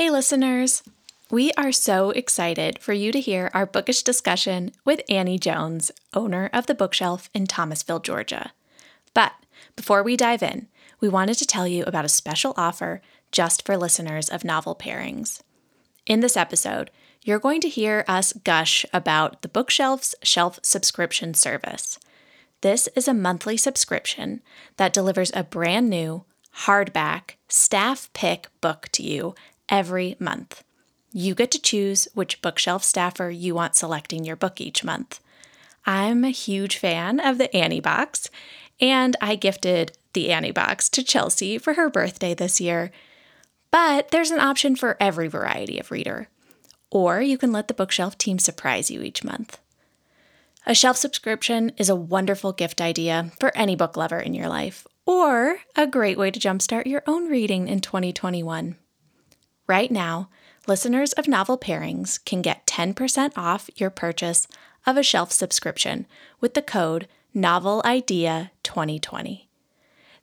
Hey, listeners. We are so excited for you to hear our bookish discussion with Annie Jones, owner of the bookshelf in Thomasville, Georgia. But before we dive in, we wanted to tell you about a special offer just for listeners of Novel Pairings. In this episode, you're going to hear us gush about the bookshelf's shelf subscription service. This is a monthly subscription that delivers a brand new, hardback, staff pick book to you every month. You get to choose which bookshelf staffer you want selecting your book each month. I'm a huge fan of the Annie box, and I gifted the Annie box to Chelsea for her birthday this year. But there's an option for every variety of reader. Or you can let the bookshelf team surprise you each month. A shelf subscription is a wonderful gift idea for any book lover in your life, or a great way to jumpstart your own reading in 2021. Right now, listeners of Novel Pairings can get 10% off your purchase of a shelf subscription with the code NOVELIDEA2020.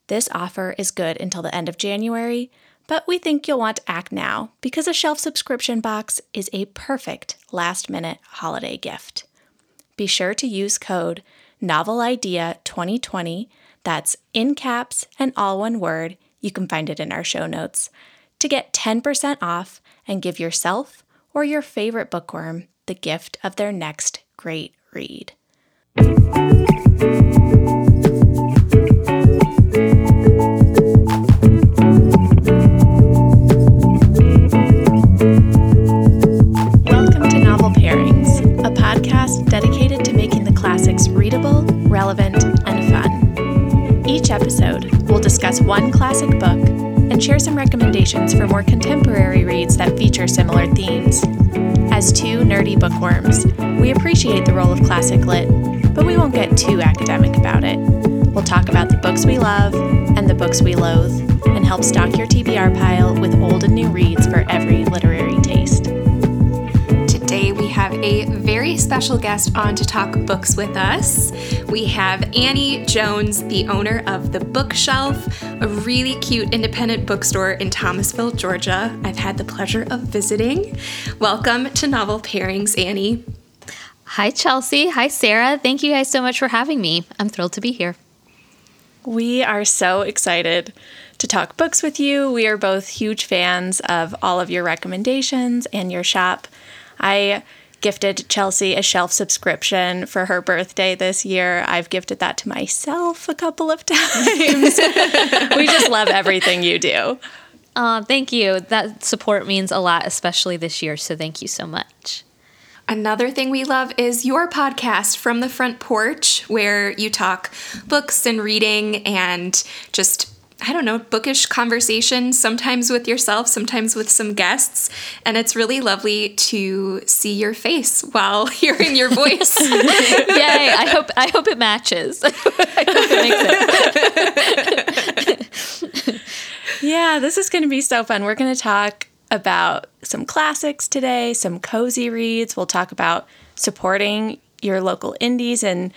This offer is good until the end of January, but we think you'll want to act now because a shelf subscription box is a perfect last minute holiday gift. Be sure to use code NOVELIDEA2020, that's in caps and all one word. You can find it in our show notes to get 10% off and give yourself or your favorite bookworm the gift of their next great read. Welcome to Novel Pairings, a podcast dedicated to making the classics readable, relevant, and fun. Each episode, we'll discuss one classic book and share some recommendations for more contemporary reads that feature similar themes. As two nerdy bookworms, we appreciate the role of classic lit, but we won't get too academic about it. We'll talk about the books we love and the books we loathe, and help stock your TBR pile with old and new reads for every literary a very special guest on to talk books with us. We have Annie Jones, the owner of The Bookshelf, a really cute independent bookstore in Thomasville, Georgia. I've had the pleasure of visiting. Welcome to Novel Pairings, Annie. Hi, Chelsea. Hi, Sarah. Thank you guys so much for having me. I'm thrilled to be here. We are so excited to talk books with you. We are both huge fans of all of your recommendations and your shop. I gifted Chelsea a shelf subscription for her birthday this year. I've gifted that to myself a couple of times. we just love everything you do. Uh, thank you. That support means a lot, especially this year. So thank you so much. Another thing we love is your podcast, From the Front Porch, where you talk books and reading and just I don't know, bookish conversation, sometimes with yourself, sometimes with some guests. And it's really lovely to see your face while hearing your voice. Yay. I hope I hope it matches. I hope it makes it. yeah, this is gonna be so fun. We're gonna talk about some classics today, some cozy reads. We'll talk about supporting your local indies and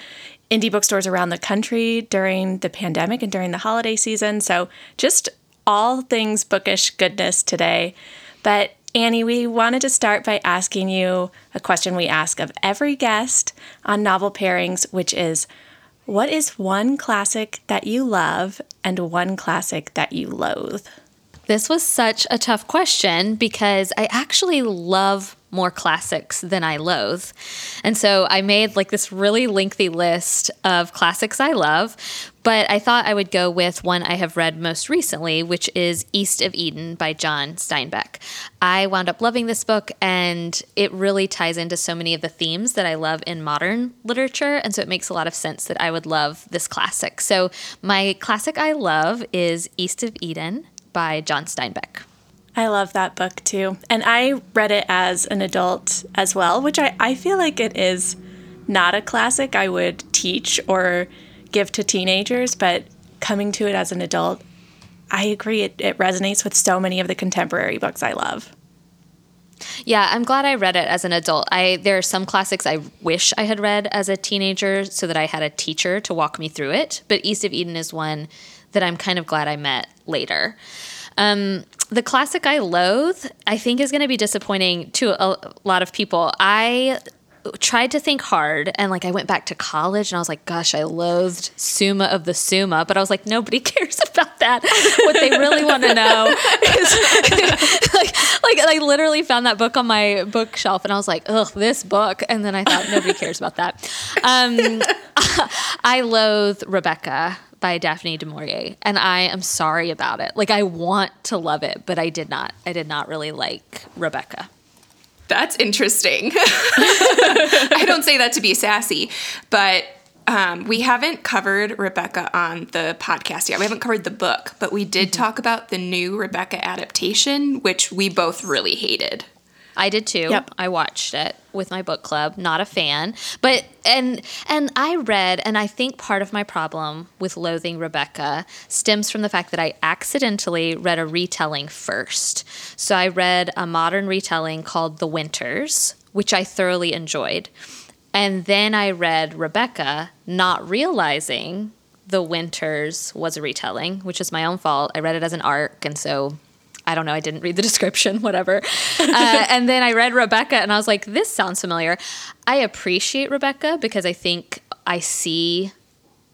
indie bookstores around the country during the pandemic and during the holiday season. So, just all things bookish goodness today. But, Annie, we wanted to start by asking you a question we ask of every guest on Novel Pairings, which is what is one classic that you love and one classic that you loathe? This was such a tough question because I actually love more classics than I loathe. And so I made like this really lengthy list of classics I love, but I thought I would go with one I have read most recently, which is East of Eden by John Steinbeck. I wound up loving this book, and it really ties into so many of the themes that I love in modern literature. And so it makes a lot of sense that I would love this classic. So my classic I love is East of Eden by John Steinbeck. I love that book too. And I read it as an adult as well, which I, I feel like it is not a classic I would teach or give to teenagers, but coming to it as an adult, I agree. It, it resonates with so many of the contemporary books I love. Yeah, I'm glad I read it as an adult. I there are some classics I wish I had read as a teenager so that I had a teacher to walk me through it, but East of Eden is one that I'm kind of glad I met later. Um, the classic I loathe, I think is going to be disappointing to a lot of people. I tried to think hard and like I went back to college and I was like, gosh, I loathed Summa of the Summa, but I was like, nobody cares about that. what they really want to know is like, like I literally found that book on my bookshelf and I was like, ugh, this book. And then I thought nobody cares about that. Um, I loathe Rebecca by Daphne du Maurier, and I am sorry about it. Like I want to love it, but I did not. I did not really like Rebecca. That's interesting. I don't say that to be sassy, but um, we haven't covered Rebecca on the podcast yet. We haven't covered the book, but we did mm-hmm. talk about the new Rebecca adaptation, which we both really hated. I did too. Yep. I watched it with my book club. Not a fan, but and and I read, and I think part of my problem with loathing Rebecca stems from the fact that I accidentally read a retelling first. So I read a modern retelling called The Winters, which I thoroughly enjoyed, and then I read Rebecca, not realizing The Winters was a retelling, which is my own fault. I read it as an arc, and so I don't know, I didn't read the description, whatever. Uh, and then I read Rebecca and I was like, this sounds familiar. I appreciate Rebecca because I think I see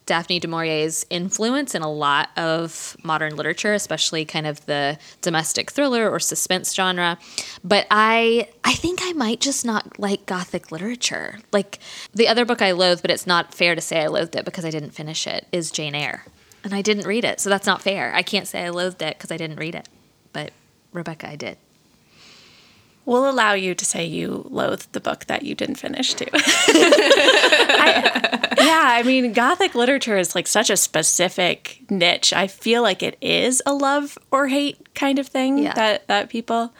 Daphne du Maurier's influence in a lot of modern literature, especially kind of the domestic thriller or suspense genre. But I I think I might just not like gothic literature. Like the other book I loathe, but it's not fair to say I loathed it because I didn't finish it, is Jane Eyre. And I didn't read it, so that's not fair. I can't say I loathed it because I didn't read it but Rebecca, I did. We'll allow you to say you loathed the book that you didn't finish too. I, yeah, I mean, Gothic literature is like such a specific niche. I feel like it is a love or hate kind of thing yeah. that that people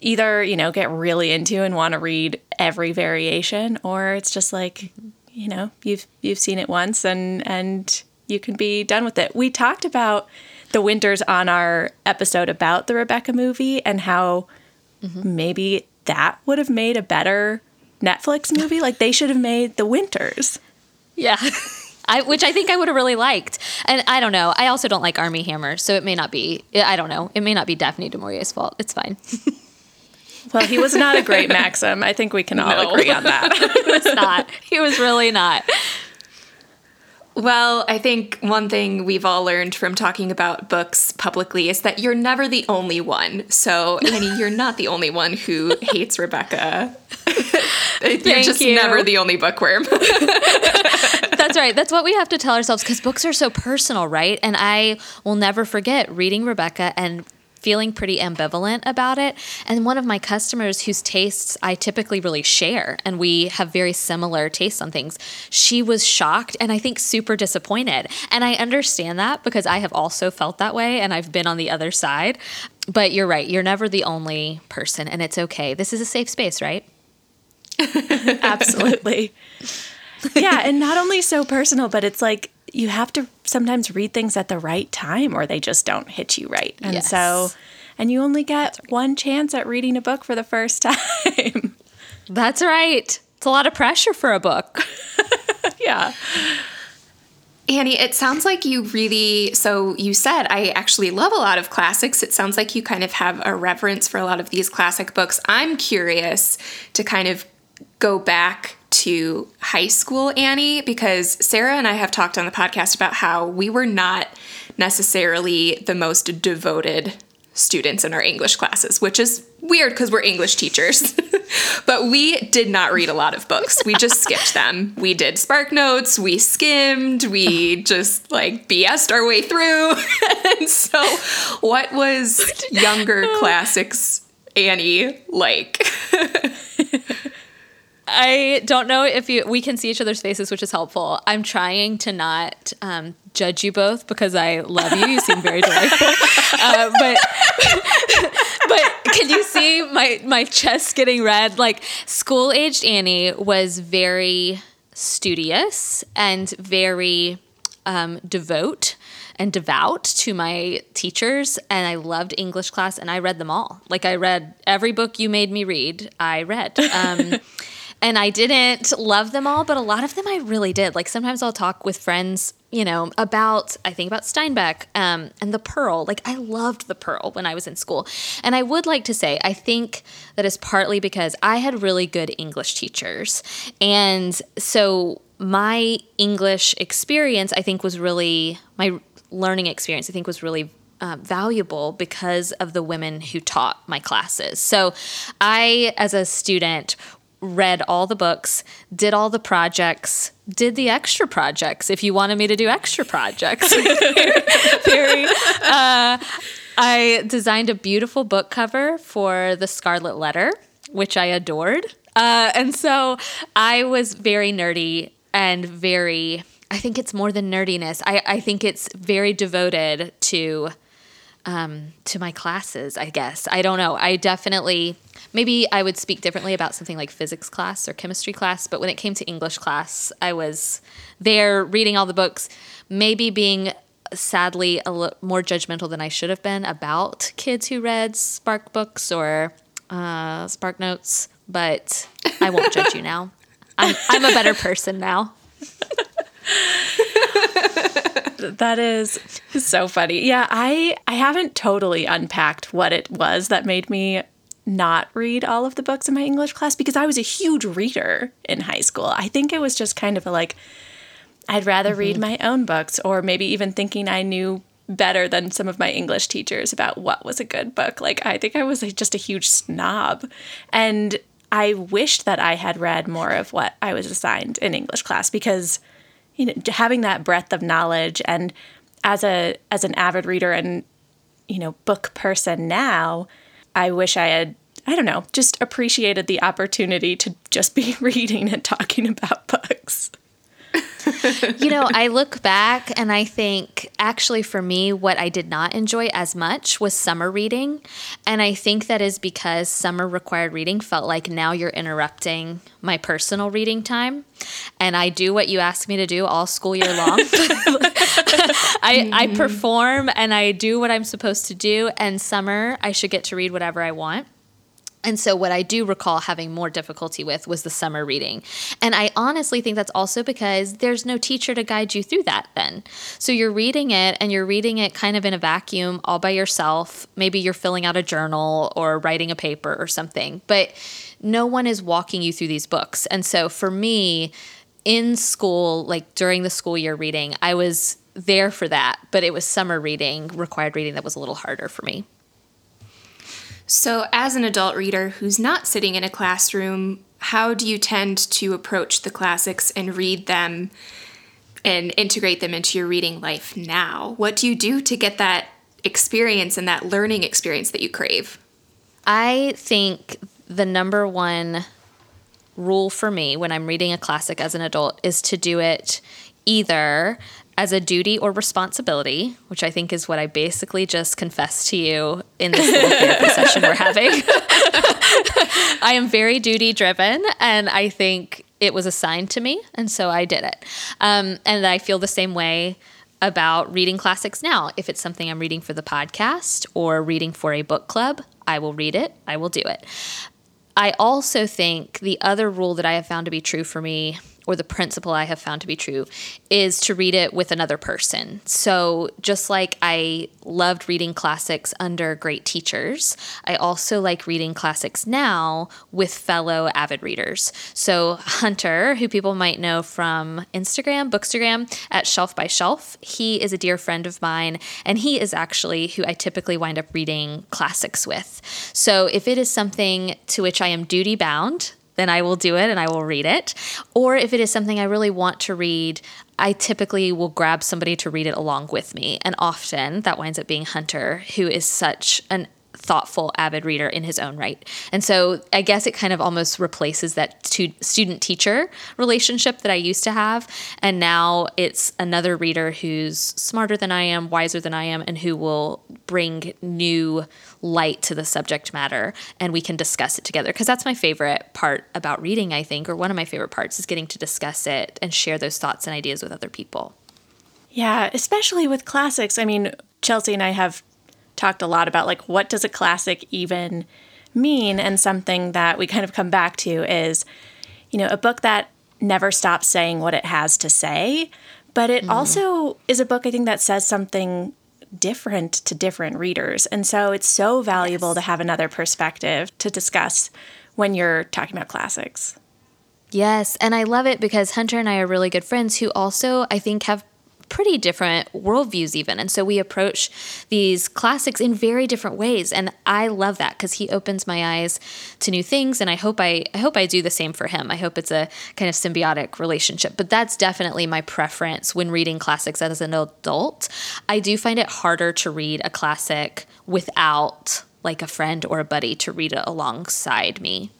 either you know get really into and want to read every variation, or it's just like you know you've you've seen it once and and you can be done with it. We talked about the winters on our episode about the Rebecca movie and how mm-hmm. maybe that would have made a better Netflix movie. like they should have made the winters. Yeah. I, which I think I would have really liked. And I don't know. I also don't like Armie Hammer, so it may not be. I don't know. It may not be Daphne du Maurier's fault. It's fine. well, he was not a great Maxim. I think we can all no. agree on that. he was not. He was really not. Well, I think one thing we've all learned from talking about books publicly is that you're never the only one. So, Annie, you're not the only one who hates Rebecca. you're just you. never the only bookworm. That's right. That's what we have to tell ourselves because books are so personal, right? And I will never forget reading Rebecca and feeling pretty ambivalent about it. And one of my customers whose tastes I typically really share, and we have very similar tastes on things, she was shocked and I think super disappointed. And I understand that because I have also felt that way and I've been on the other side. But you're right, you're never the only person, and it's okay. This is a safe space, right? Absolutely. yeah, and not only so personal, but it's like you have to sometimes read things at the right time or they just don't hit you right. And yes. so, and you only get right. one chance at reading a book for the first time. That's right. It's a lot of pressure for a book. yeah. Annie, it sounds like you really, so you said, I actually love a lot of classics. It sounds like you kind of have a reverence for a lot of these classic books. I'm curious to kind of go back to high school Annie because Sarah and I have talked on the podcast about how we were not necessarily the most devoted students in our English classes, which is weird because we're English teachers. but we did not read a lot of books. We just skipped them. We did Spark Notes, we skimmed, we just like BS'd our way through. and so, what was younger classics Annie like? I don't know if you we can see each other's faces, which is helpful. I'm trying to not um, judge you both because I love you. You seem very delightful, uh, but but can you see my my chest getting red? Like school aged Annie was very studious and very um, devout and devout to my teachers and I loved English class and I read them all. Like I read every book you made me read, I read. Um, and I didn't love them all, but a lot of them I really did. Like sometimes I'll talk with friends you know, about, I think about Steinbeck um, and The Pearl. Like, I loved The Pearl when I was in school. And I would like to say, I think that is partly because I had really good English teachers. And so my English experience, I think, was really, my learning experience, I think, was really uh, valuable because of the women who taught my classes. So I, as a student, read all the books, did all the projects, did the extra projects if you wanted me to do extra projects. very, uh, I designed a beautiful book cover for The Scarlet Letter, which I adored. Uh, and so I was very nerdy and very, I think it's more than nerdiness. I, I think it's very devoted to um, to my classes, I guess. I don't know. I definitely, maybe I would speak differently about something like physics class or chemistry class, but when it came to English class, I was there reading all the books, maybe being sadly a little more judgmental than I should have been about kids who read Spark books or uh, Spark Notes, but I won't judge you now. I'm, I'm a better person now. that is so funny. Yeah, I I haven't totally unpacked what it was that made me not read all of the books in my English class because I was a huge reader in high school. I think it was just kind of a like I'd rather mm-hmm. read my own books or maybe even thinking I knew better than some of my English teachers about what was a good book. Like I think I was like just a huge snob. And I wished that I had read more of what I was assigned in English class because you know having that breadth of knowledge. And as a as an avid reader and you know book person now i wish i had i don't know just appreciated the opportunity to just be reading and talking about books you know, I look back and I think actually for me, what I did not enjoy as much was summer reading. And I think that is because summer required reading felt like now you're interrupting my personal reading time. And I do what you ask me to do all school year long. I, I mm-hmm. perform and I do what I'm supposed to do. And summer, I should get to read whatever I want. And so, what I do recall having more difficulty with was the summer reading. And I honestly think that's also because there's no teacher to guide you through that then. So, you're reading it and you're reading it kind of in a vacuum all by yourself. Maybe you're filling out a journal or writing a paper or something, but no one is walking you through these books. And so, for me, in school, like during the school year reading, I was there for that, but it was summer reading, required reading that was a little harder for me. So, as an adult reader who's not sitting in a classroom, how do you tend to approach the classics and read them and integrate them into your reading life now? What do you do to get that experience and that learning experience that you crave? I think the number one rule for me when I'm reading a classic as an adult is to do it either as a duty or responsibility, which I think is what I basically just confessed to you in this little therapy session we're having. I am very duty driven, and I think it was assigned to me, and so I did it. Um, and I feel the same way about reading classics now. If it's something I'm reading for the podcast or reading for a book club, I will read it, I will do it. I also think the other rule that I have found to be true for me or the principle I have found to be true is to read it with another person. So, just like I loved reading classics under great teachers, I also like reading classics now with fellow avid readers. So, Hunter, who people might know from Instagram, Bookstagram at Shelf by Shelf, he is a dear friend of mine, and he is actually who I typically wind up reading classics with. So, if it is something to which I am duty bound, then I will do it and I will read it. Or if it is something I really want to read, I typically will grab somebody to read it along with me. And often that winds up being Hunter, who is such an thoughtful, avid reader in his own right. And so I guess it kind of almost replaces that student teacher relationship that I used to have. And now it's another reader who's smarter than I am, wiser than I am, and who will bring new light to the subject matter and we can discuss it together. Because that's my favorite part about reading, I think, or one of my favorite parts is getting to discuss it and share those thoughts and ideas with other people. Yeah, especially with classics. I mean, Chelsea and I have talked a lot about like what does a classic even mean and something that we kind of come back to is you know a book that never stops saying what it has to say but it mm. also is a book I think that says something different to different readers. And so it's so valuable yes. to have another perspective to discuss when you're talking about classics. Yes, and I love it because Hunter and I are really good friends who also, I think, have pretty different worldviews even. And so we approach these classics in very different ways. And i love that because he opens my eyes to new things and i hope I, I hope i do the same for him. I hope it's a kind of symbiotic relationship. But that's definitely my preference when reading classics as an adult. I do find it harder to read a classic without like a friend or a buddy to read it alongside me.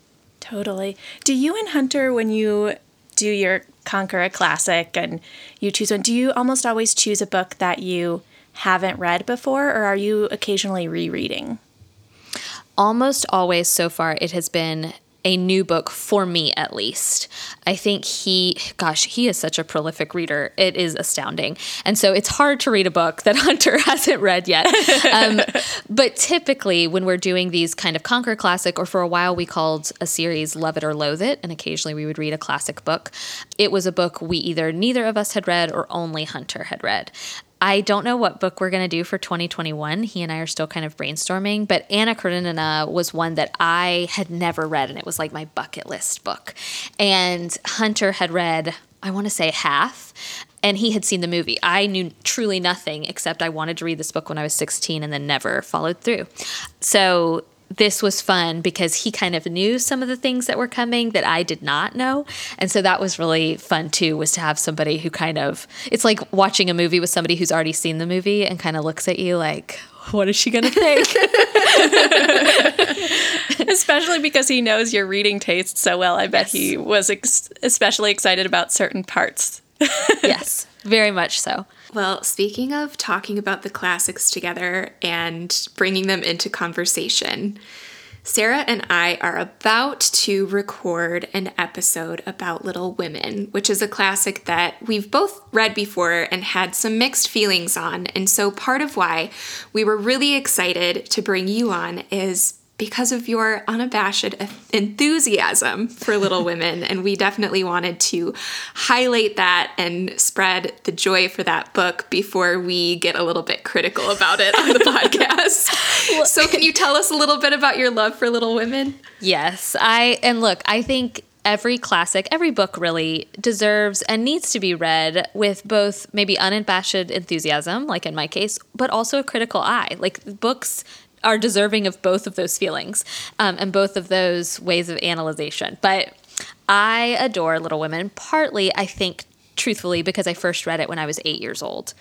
Totally. Do you and hunter when you do your conquer a classic and you choose one, do you almost always choose a book that you haven't read before, or are you occasionally rereading? Almost always so far, it has been a new book for me at least. I think he, gosh, he is such a prolific reader. It is astounding. And so it's hard to read a book that Hunter hasn't read yet. Um, but typically, when we're doing these kind of Conquer Classic, or for a while we called a series Love It or Loathe It, and occasionally we would read a classic book, it was a book we either neither of us had read or only Hunter had read. I don't know what book we're going to do for 2021. He and I are still kind of brainstorming, but Anna Karenina was one that I had never read, and it was like my bucket list book. And Hunter had read, I want to say half, and he had seen the movie. I knew truly nothing except I wanted to read this book when I was 16 and then never followed through. So this was fun because he kind of knew some of the things that were coming that I did not know. And so that was really fun too, was to have somebody who kind of, it's like watching a movie with somebody who's already seen the movie and kind of looks at you like, what is she going to think? Especially because he knows your reading taste so well. I bet yes. he was ex- especially excited about certain parts. yes, very much so. Well, speaking of talking about the classics together and bringing them into conversation, Sarah and I are about to record an episode about Little Women, which is a classic that we've both read before and had some mixed feelings on. And so, part of why we were really excited to bring you on is because of your unabashed enthusiasm for Little Women. And we definitely wanted to highlight that and spread the joy for that book before we get a little bit critical about it on the podcast. so, can you tell us a little bit about your love for Little Women? Yes. I, and look, I think every classic, every book really deserves and needs to be read with both maybe unabashed enthusiasm, like in my case, but also a critical eye. Like books are deserving of both of those feelings um, and both of those ways of analyzation. But I adore Little Women, partly, I think, truthfully, because I first read it when I was eight years old.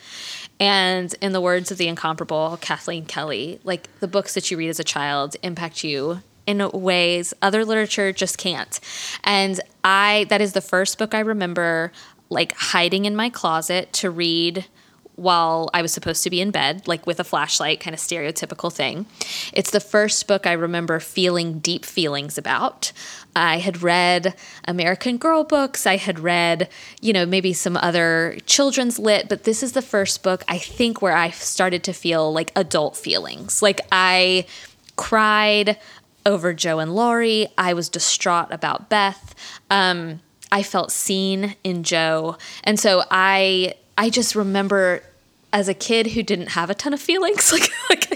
And in the words of the incomparable Kathleen Kelly, like the books that you read as a child impact you in ways other literature just can't. And I, that is the first book I remember like hiding in my closet to read while I was supposed to be in bed, like with a flashlight, kind of stereotypical thing. It's the first book I remember feeling deep feelings about. I had read American Girl books, I had read, you know, maybe some other children's lit, but this is the first book I think where I started to feel like adult feelings. Like I cried over Jo and Laurie, I was distraught about Beth. Um, I felt seen in Jo. And so I I just remember as a kid who didn't have a ton of feelings, like like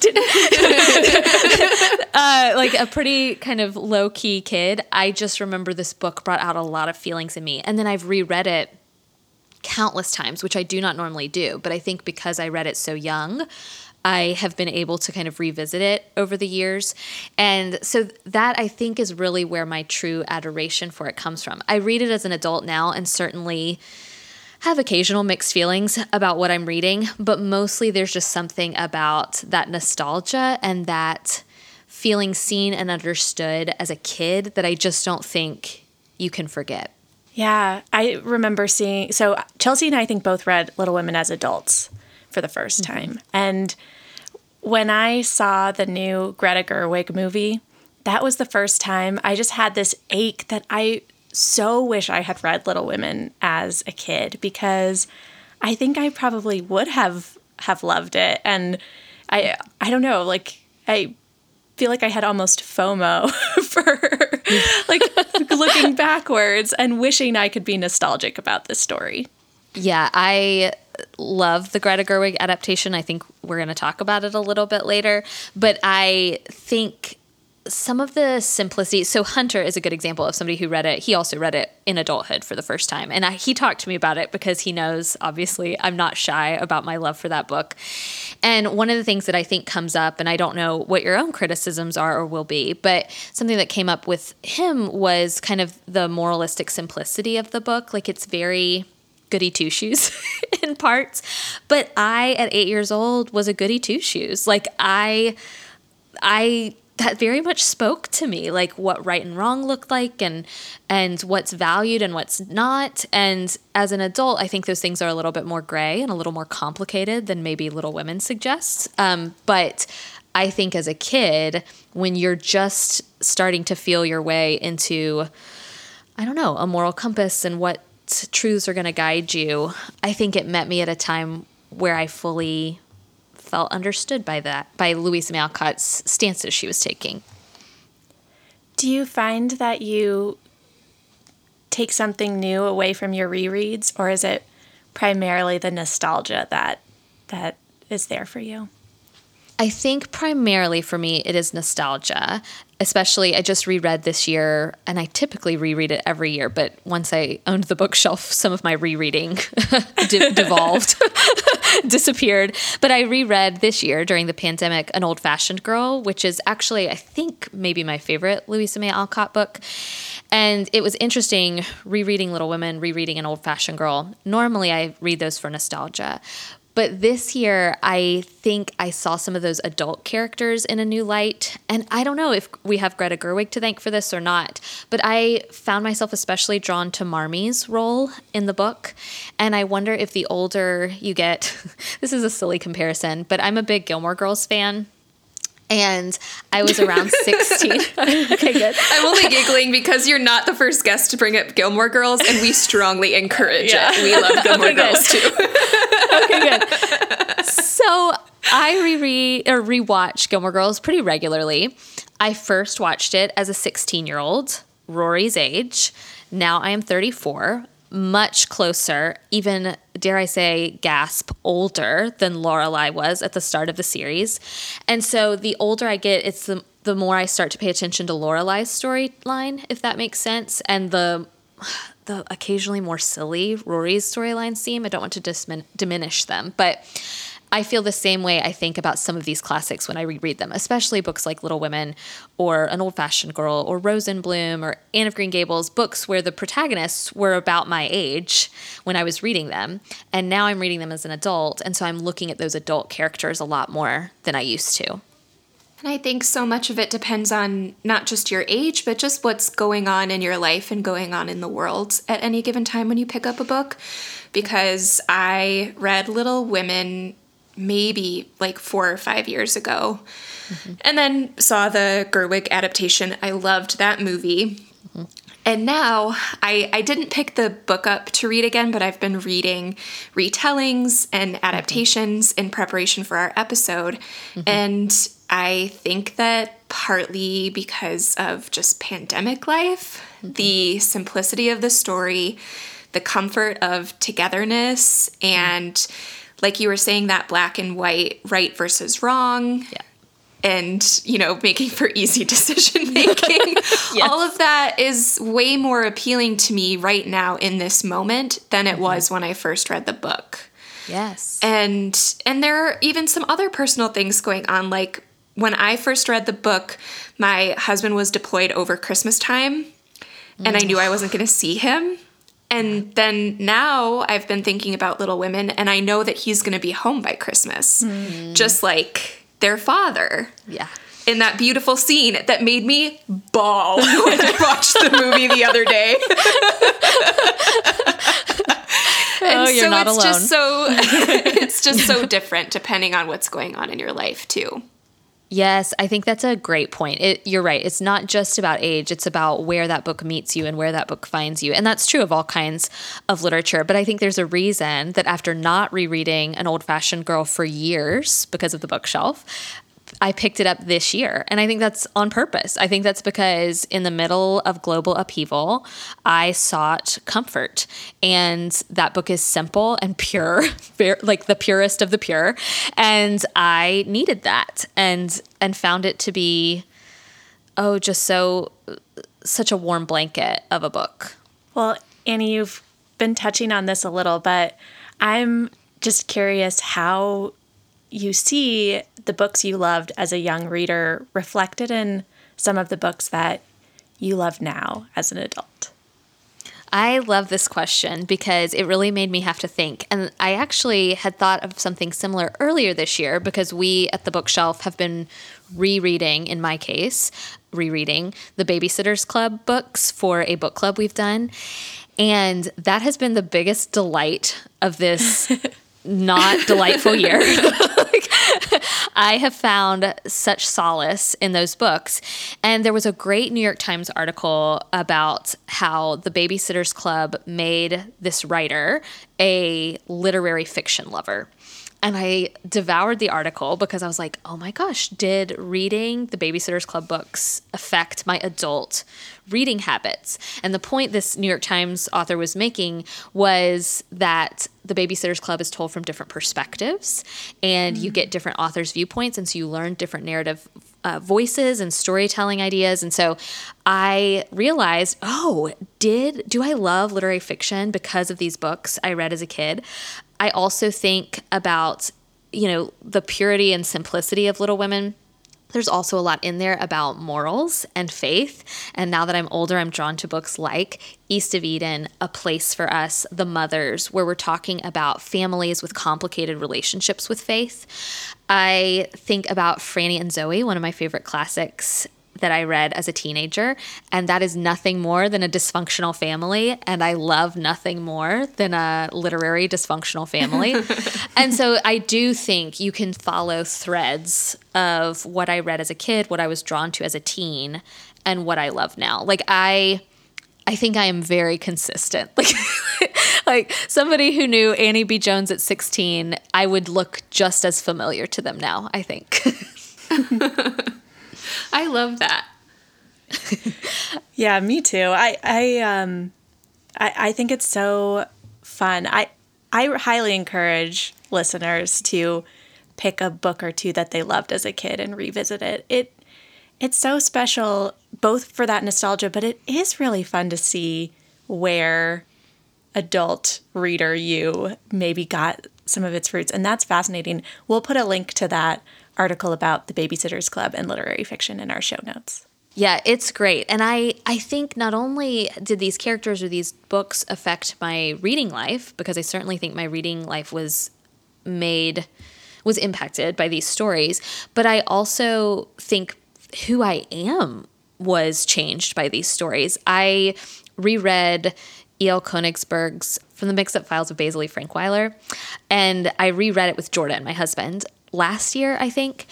didn't uh, like a pretty kind of low key kid. I just remember this book brought out a lot of feelings in me, and then I've reread it countless times, which I do not normally do. But I think because I read it so young, I have been able to kind of revisit it over the years. And so that I think is really where my true adoration for it comes from. I read it as an adult now, and certainly have occasional mixed feelings about what I'm reading, but mostly there's just something about that nostalgia and that feeling seen and understood as a kid that I just don't think you can forget. Yeah, I remember seeing. So Chelsea and I, I think both read Little Women as adults for the 1st mm-hmm. time. And when I saw the new Greta Gerwig movie, that was the first time I just had this ache that I so wish I had read Little Women as a kid because I think I probably would have have loved it and I I don't know like I feel like I had almost FOMO for like looking backwards and wishing I could be nostalgic about this story. Yeah, I love the Greta Gerwig adaptation. I think we're going to talk about it a little bit later, but I think some of the simplicity. So Hunter is a good example of somebody who read it. He also read it in adulthood for the first time, and I, he talked to me about it because he knows, obviously, I'm not shy about my love for that book. And one of the things that I think comes up, and I don't know what your own criticisms are or will be, but something that came up with him was kind of the moralistic simplicity of the book. Like it's very goody two shoes in parts. But I, at eight years old, was a goody two shoes. Like I, I that very much spoke to me like what right and wrong looked like and and what's valued and what's not. And as an adult i think those things are a little bit more gray and a little more complicated than maybe little women suggests um, but i think as a kid when you're just starting to feel your way into i don't know a moral compass and what truths are going to guide you i think it met me at a time where i fully felt understood by that, by Louisa May Alcott's stances she was taking. Do you find that you take something new away from your rereads, or is it primarily the nostalgia that that is there for you? I think primarily for me, it is nostalgia. Especially, I just reread this year, and I typically reread it every year. But once I owned the bookshelf, some of my rereading de- devolved, disappeared. But I reread this year during the pandemic An Old Fashioned Girl, which is actually, I think, maybe my favorite Louisa May Alcott book. And it was interesting rereading Little Women, rereading An Old Fashioned Girl. Normally, I read those for nostalgia. But this year, I think I saw some of those adult characters in a new light. And I don't know if we have Greta Gerwig to thank for this or not, but I found myself especially drawn to Marmee's role in the book. And I wonder if the older you get, this is a silly comparison, but I'm a big Gilmore Girls fan and I was around 16. okay, good. I'm only giggling because you're not the first guest to bring up Gilmore Girls, and we strongly encourage yeah. it. We love Gilmore okay, Girls too. okay, good. So I reread or rewatch Gilmore Girls pretty regularly. I first watched it as a 16 year old, Rory's age. Now I am 34 much closer, even dare I say, gasp, older than Lorelai was at the start of the series. And so the older I get, it's the the more I start to pay attention to Lorelai's storyline, if that makes sense, and the the occasionally more silly Rory's storyline seem. I don't want to dismin- diminish them, but I feel the same way I think about some of these classics when I reread them, especially books like Little Women or An Old Fashioned Girl or Rose in Bloom or Anne of Green Gables, books where the protagonists were about my age when I was reading them. And now I'm reading them as an adult. And so I'm looking at those adult characters a lot more than I used to. And I think so much of it depends on not just your age, but just what's going on in your life and going on in the world at any given time when you pick up a book. Because I read Little Women maybe like four or five years ago. Mm-hmm. And then saw the Gerwig adaptation. I loved that movie. Mm-hmm. And now I, I didn't pick the book up to read again, but I've been reading retellings and adaptations mm-hmm. in preparation for our episode. And I think that partly because of just pandemic life, the simplicity of the story, the comfort of togetherness, and like you were saying that black and white right versus wrong yeah. and you know making for easy decision making. Yes. all of that is way more appealing to me right now in this moment than it mm-hmm. was when i first read the book. Yes. And and there are even some other personal things going on like when i first read the book my husband was deployed over christmas time and i knew i wasn't going to see him and then now I've been thinking about Little Women, and I know that he's going to be home by Christmas, mm. just like their father. Yeah. In that beautiful scene that made me bawl when I watched the movie the other day. and oh, you're so not it's alone. just so it's just so different depending on what's going on in your life too. Yes, I think that's a great point. It, you're right. It's not just about age, it's about where that book meets you and where that book finds you. And that's true of all kinds of literature. But I think there's a reason that after not rereading An Old Fashioned Girl for years because of the bookshelf, I picked it up this year. And I think that's on purpose. I think that's because in the middle of global upheaval, I sought comfort. And that book is simple and pure, like the purest of the pure. And I needed that and and found it to be oh, just so such a warm blanket of a book. Well, Annie, you've been touching on this a little, but I'm just curious how you see the books you loved as a young reader reflected in some of the books that you love now as an adult. I love this question because it really made me have to think. And I actually had thought of something similar earlier this year because we at the bookshelf have been rereading, in my case, rereading the Babysitters Club books for a book club we've done. And that has been the biggest delight of this not delightful year. like, I have found such solace in those books. And there was a great New York Times article about how the Babysitters Club made this writer a literary fiction lover. And I devoured the article because I was like, oh my gosh, did reading the Babysitters Club books affect my adult reading habits? And the point this New York Times author was making was that the Babysitters Club is told from different perspectives and mm-hmm. you get different authors' viewpoints. And so you learn different narrative uh, voices and storytelling ideas. And so I realized, oh, did do I love literary fiction because of these books I read as a kid? I also think about, you know, the purity and simplicity of Little Women. There's also a lot in there about morals and faith. And now that I'm older, I'm drawn to books like East of Eden, A Place for Us, The Mothers, where we're talking about families with complicated relationships with faith. I think about Franny and Zooey, one of my favorite classics that I read as a teenager, and that is nothing more than a dysfunctional family. And I love nothing more than a literary dysfunctional family. and so I do think you can follow threads of what I read as a kid, what I was drawn to as a teen, and what I love now. Like, I. I think I am very consistent. Like, like somebody who knew Annie B. Jones at 16, I would look just as familiar to them now, I think. I love that. yeah, me too. I I um I, I think it's so fun. I I highly encourage listeners to pick a book or two that they loved as a kid and revisit it. It it's so special both for that nostalgia, but it is really fun to see where adult reader you maybe got some of its roots. And that's fascinating. We'll put a link to that article about the Babysitters Club and literary fiction in our show notes. Yeah, it's great. And I, I think not only did these characters or these books affect my reading life, because I certainly think my reading life was made, was impacted by these stories, but I also think who I am was changed by these stories. I reread E.L. Konigsburg's From the Mix Up Files of Basil E. Frankweiler, and I reread it with Jordan, my husband last year, I think,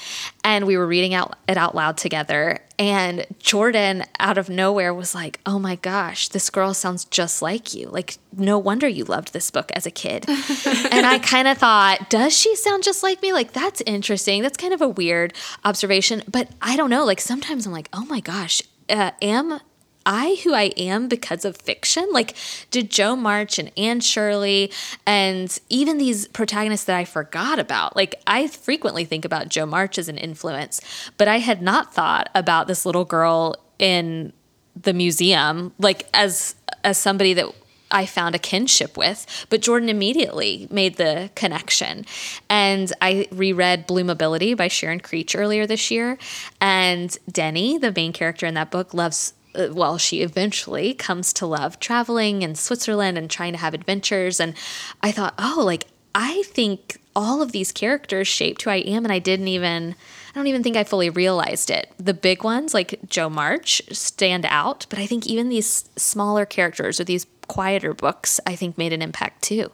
and we were reading out it out loud together. And Jordan, out of nowhere, was like, "Oh my gosh, this girl sounds just like you! Like, no wonder you loved this book as a kid." and I kind of thought, "Does she sound just like me? Like, that's interesting. That's kind of a weird observation." But I don't know. Like, sometimes I'm like, "Oh my gosh." Uh, am I who I am because of fiction? Like, did Jo March and Anne Shirley and even these protagonists that I forgot about? Like, I frequently think about Jo March as an influence, but I had not thought about this little girl in the museum, like as as somebody that I found a kinship with, but Jordan immediately made the connection. And I reread Bloomability by Sharon Creech earlier this year. And Dinnie, the main character in that book, loves well, she eventually comes to love traveling in Switzerland and trying to have adventures. And I thought, oh, like, I think all of these characters shaped who I am, and I didn't even. I don't even think I fully realized it. The big ones, like Jo March, stand out, but I think even these smaller characters or these quieter books, I think made an impact too.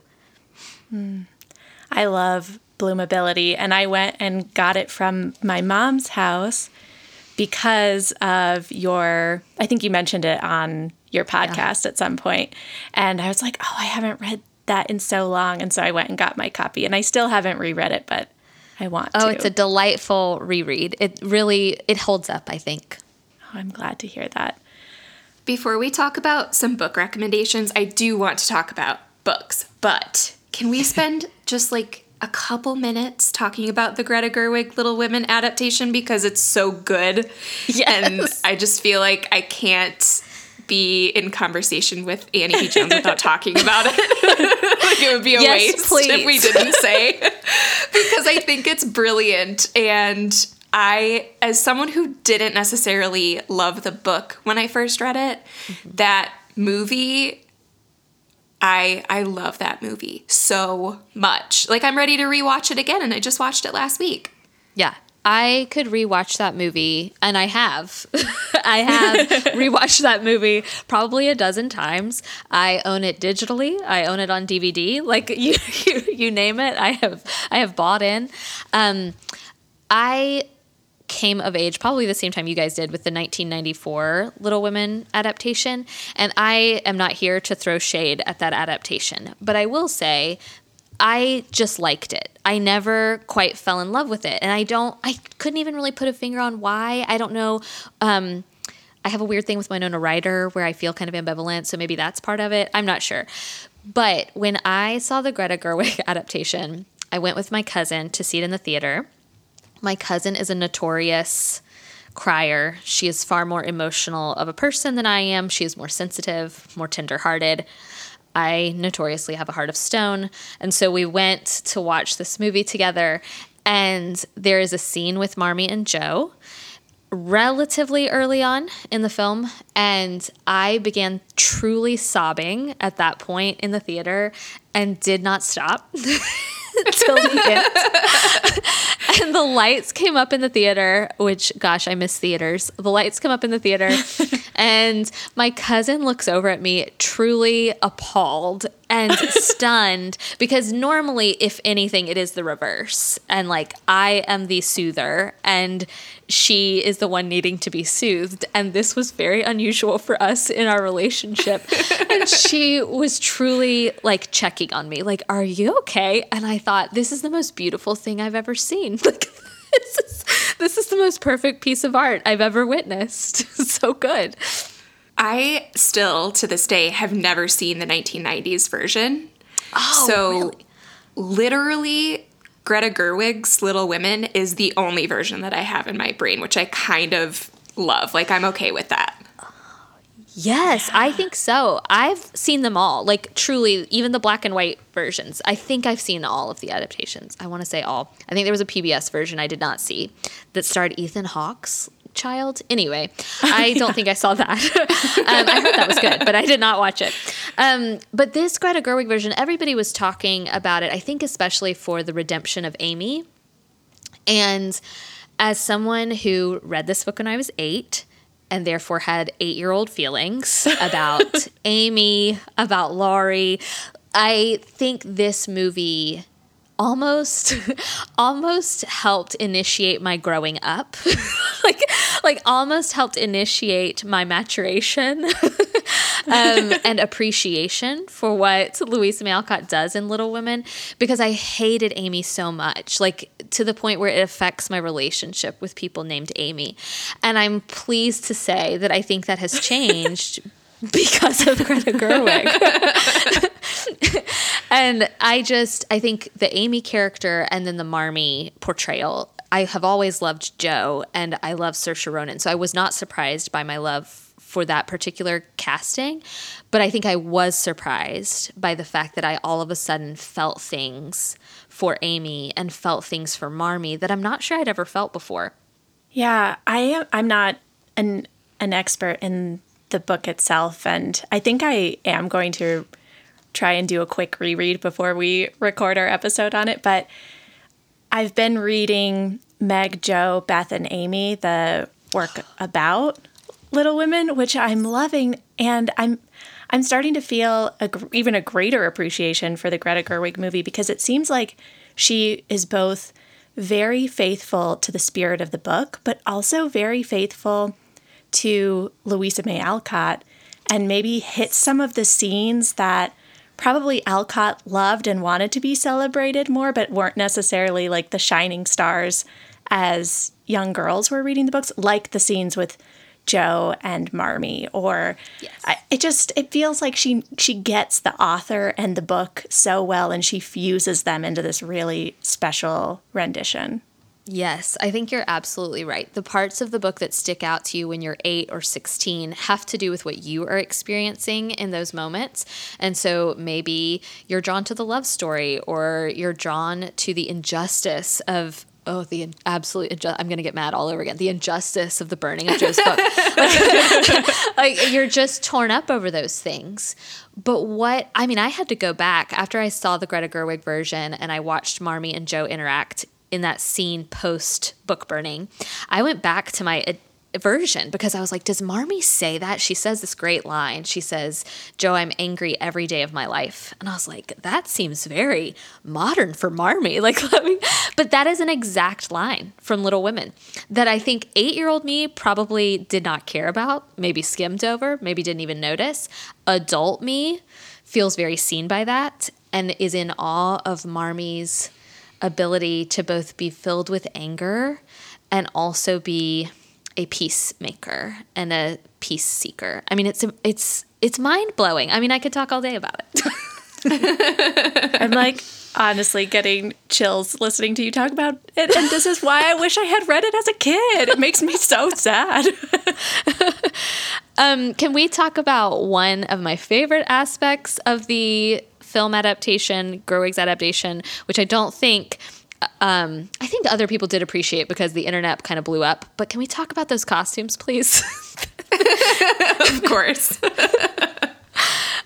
Mm. I love Bloomability, and I went and got it from my mom's house because of your, I think you mentioned it on your podcast yeah. at some point, And I was like, oh, I haven't read that in so long. And so I went and got my copy. And I still haven't reread it, but I want to. Oh, to. it's a delightful reread. It really it holds up, I think. Oh, I'm glad to hear that. Before we talk about some book recommendations, I do want to talk about books, but can we spend just like a couple minutes talking about the Greta Gerwig Little Women adaptation because it's so good? And I just feel like I can't be in conversation with Annie B. Jones without talking about it. like it would be a Yes, waste please. if we didn't say. because I think it's brilliant and I as someone who didn't necessarily love the book when I first read it, mm-hmm. that movie I I love that movie so much. Like I'm ready to rewatch it again and I just watched it last week. Yeah. I could rewatch that movie, and I have. I have rewatched that movie probably a dozen times. I own it digitally. I own it on DVD. Like you, you, you name it, I have. I have bought in. Um, I came of age probably the same time you guys did with the 1994 Little Women adaptation. And I am not here to throw shade at that adaptation, but I will say I just liked it. I never quite fell in love with it. And I don't, I couldn't even really put a finger on why. I don't know. Um, I have a weird thing with Winona Ryder where I feel kind of ambivalent. So maybe that's part of it. I'm not sure. But when I saw the Greta Gerwig adaptation, I went with my cousin to see it in the theater. My cousin is a notorious crier. She is far more emotional of a person than I am. She is more sensitive, more tenderhearted. I notoriously have a heart of stone. And so we went to watch this movie together. And there is a scene with Marmee and Jo relatively early on in the film. And I began truly sobbing at that point in the theater and did not stop. Till the end. and the lights came up in the theater, which, gosh, I miss theaters. The lights come up in the theater, and my cousin looks over at me, truly appalled and stunned, because normally, if anything, it is the reverse. And like, I am the soother, and she is the one needing to be soothed. And this was very unusual for us in our relationship. and she was truly like checking on me, like, Are you okay? And I thought, This is the most beautiful thing I've ever seen. Like, this is, this is the most perfect piece of art I've ever witnessed. so good. I still to this day have never seen the 1990s version. Oh, so really? literally Greta Gerwig's Little Women is the only version that I have in my brain, which I kind of love. Like I'm okay with that. Yes, I think so. I've seen them all. Like truly, even the black and white versions. I think I've seen all of the adaptations. I want to say all. I think there was a PBS version I did not see that starred Ethan Hawke's child. Anyway, I don't think I saw that. um, I heard that was good, but I did not watch it. Um, but this Greta Gerwig version, everybody was talking about it. I think especially for the redemption of Amy. And as someone who read this book when I was eight, and therefore had eight year old feelings about Amy, about Laurie. I think this movie almost almost helped initiate my growing up like like almost helped initiate my maturation um, and appreciation for what Louisa May Alcott does in Little Women because I hated Amy so much, like to the point where it affects my relationship with people named Amy. And I'm pleased to say that I think that has changed because of Greta Gerwig. and I just, I think the Amy character and then the Marmee portrayal. I have always loved Jo and I love Saoirse Ronan. So I was not surprised by my love for that particular casting, but I think I was surprised by the fact that I all of a sudden felt things for Amy and felt things for Marmee that I'm not sure I'd ever felt before. Yeah, I am. I'm not an an expert in the book itself, and I think I am going to try and do a quick reread before we record our episode on it. But I've been reading Meg, Jo, Beth, and Amy, the work about Little Women, which I'm loving, and I'm I'm starting to feel a, even a greater appreciation for the Greta Gerwig movie because it seems like she is both very faithful to the spirit of the book, but also very faithful to Louisa May Alcott and maybe hit some of the scenes that probably Alcott loved and wanted to be celebrated more, but weren't necessarily like the shining stars as young girls were reading the books, like the scenes with Jo and Marmee or yes. I, it just it feels like she she gets the author and the book so well and she fuses them into this really special rendition. Yes, I think you're absolutely right. The parts of the book that stick out to you when you're 8 or 16 have to do with what you are experiencing in those moments. And so maybe you're drawn to the love story or you're drawn to the injustice of oh the absolute inju- i'm going to get mad all over again. The injustice of the burning of jo's book. Like, like, you're just torn up over those things. But what i mean i had to go back after i saw the greta gerwig version and i watched marmee and Jo interact in that scene post book burning. I went back to my version because I was like, does Marmee say that? She says this great line. She says, Jo, I'm angry every day of my life. And I was like, that seems very modern for Marmee. Like, let me, but that is an exact line from Little Women that I think eight year old me probably did not care about, maybe skimmed over, maybe didn't even notice. Adult me feels very seen by that and is in awe of Marmee's ability to both be filled with anger and also be a peacemaker and a peace seeker. I mean, it's it's it's mind blowing. I mean, I could talk all day about it. I'm like honestly getting chills listening to you talk about it, and this is why I wish I had read it as a kid. It makes me so sad. um, can we talk about one of my favorite aspects of the film adaptation, Gerwig's adaptation, which I don't think um, I think other people did appreciate because the internet kind of blew up. But can we talk about those costumes, please? of course.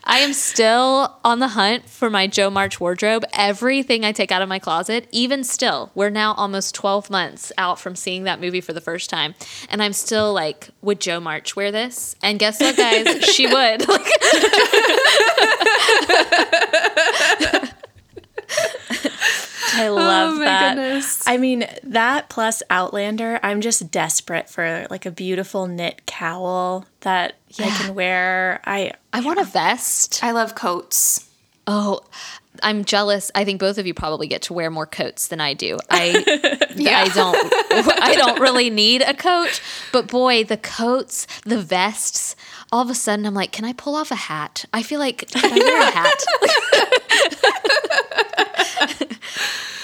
I am still on the hunt for my Jo March wardrobe. Everything I take out of my closet, even still, we're now almost 12 months out from seeing that movie for the first time. And I'm still like, would Jo March wear this? And guess what, guys? she would. I oh love oh that. Goodness. I mean, that plus Outlander, I'm just desperate for like a beautiful knit cowl that yeah. I can wear. I I want a vest. I love coats. Oh, I'm jealous. I think both of you probably get to wear more coats than I do. I yeah. I don't I don't really need a coat, but boy, the coats, the vests, all of a sudden I'm like, can I pull off a hat? I feel like can I wear a hat?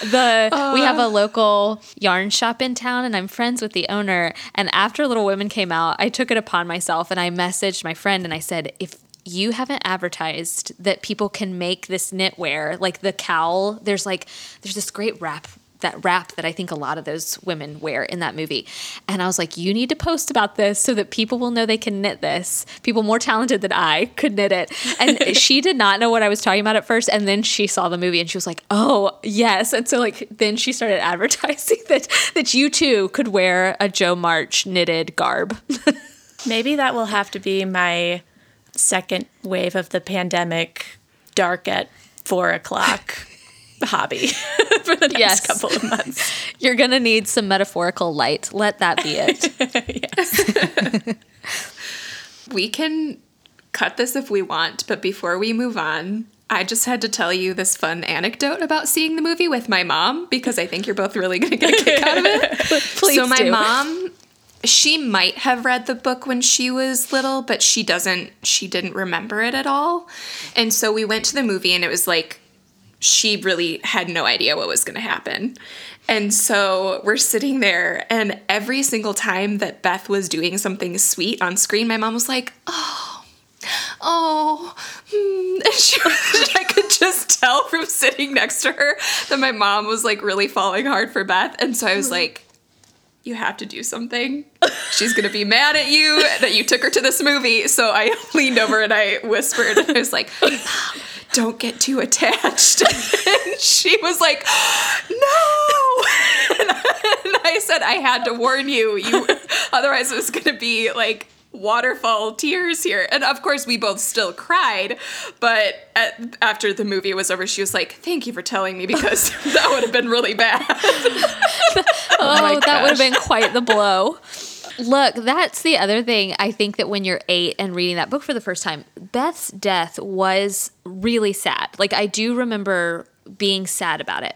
the uh. we have a local yarn shop in town and I'm friends with the owner and after Little Women came out, I took it upon myself and I messaged my friend and I said if you haven't advertised that people can make this knitwear, like the cowl, there's like there's this great wrap that wrap that I think a lot of those women wear in that movie. And I was like, you need to post about this so that people will know they can knit this. People more talented than I could knit it. And she did not know what I was talking about at first. And then she saw the movie and she was like, oh, yes. And so like then she started advertising that that you too could wear a Jo March knitted garb. Maybe that will have to be my second wave of the pandemic dark at four o'clock hobby for the next yes. couple of months. You're going to need some metaphorical light. Let that be it. we can cut this if we want, but before we move on, I just had to tell you this fun anecdote about seeing the movie with my mom because I think you're both really going to get a kick out of it. Please so my do. mom she might have read the book when she was little, but she doesn't she didn't remember it at all. And so we went to the movie and it was like she really had no idea what was going to happen. And so we're sitting there, and every single time that Beth was doing something sweet on screen, my mom was like, oh, oh. Mm. And she, I could just tell from sitting next to her that my mom was like really falling hard for Beth. And so I was mm-hmm. like, you have to do something. She's gonna be mad at you that you took her to this movie. So I leaned over and I whispered, and I was like, don't get too attached. and she was like, no. and I said, I had to warn you. You otherwise it was gonna be like waterfall tears here. And of course, we both still cried. But at, after the movie was over, she was like, Thank you for telling me because that would have been really bad. oh, oh that would have been quite the blow. Look, that's the other thing. I think that when you're eight and reading that book for the first time, Beth's death was really sad. Like, I do remember being sad about it.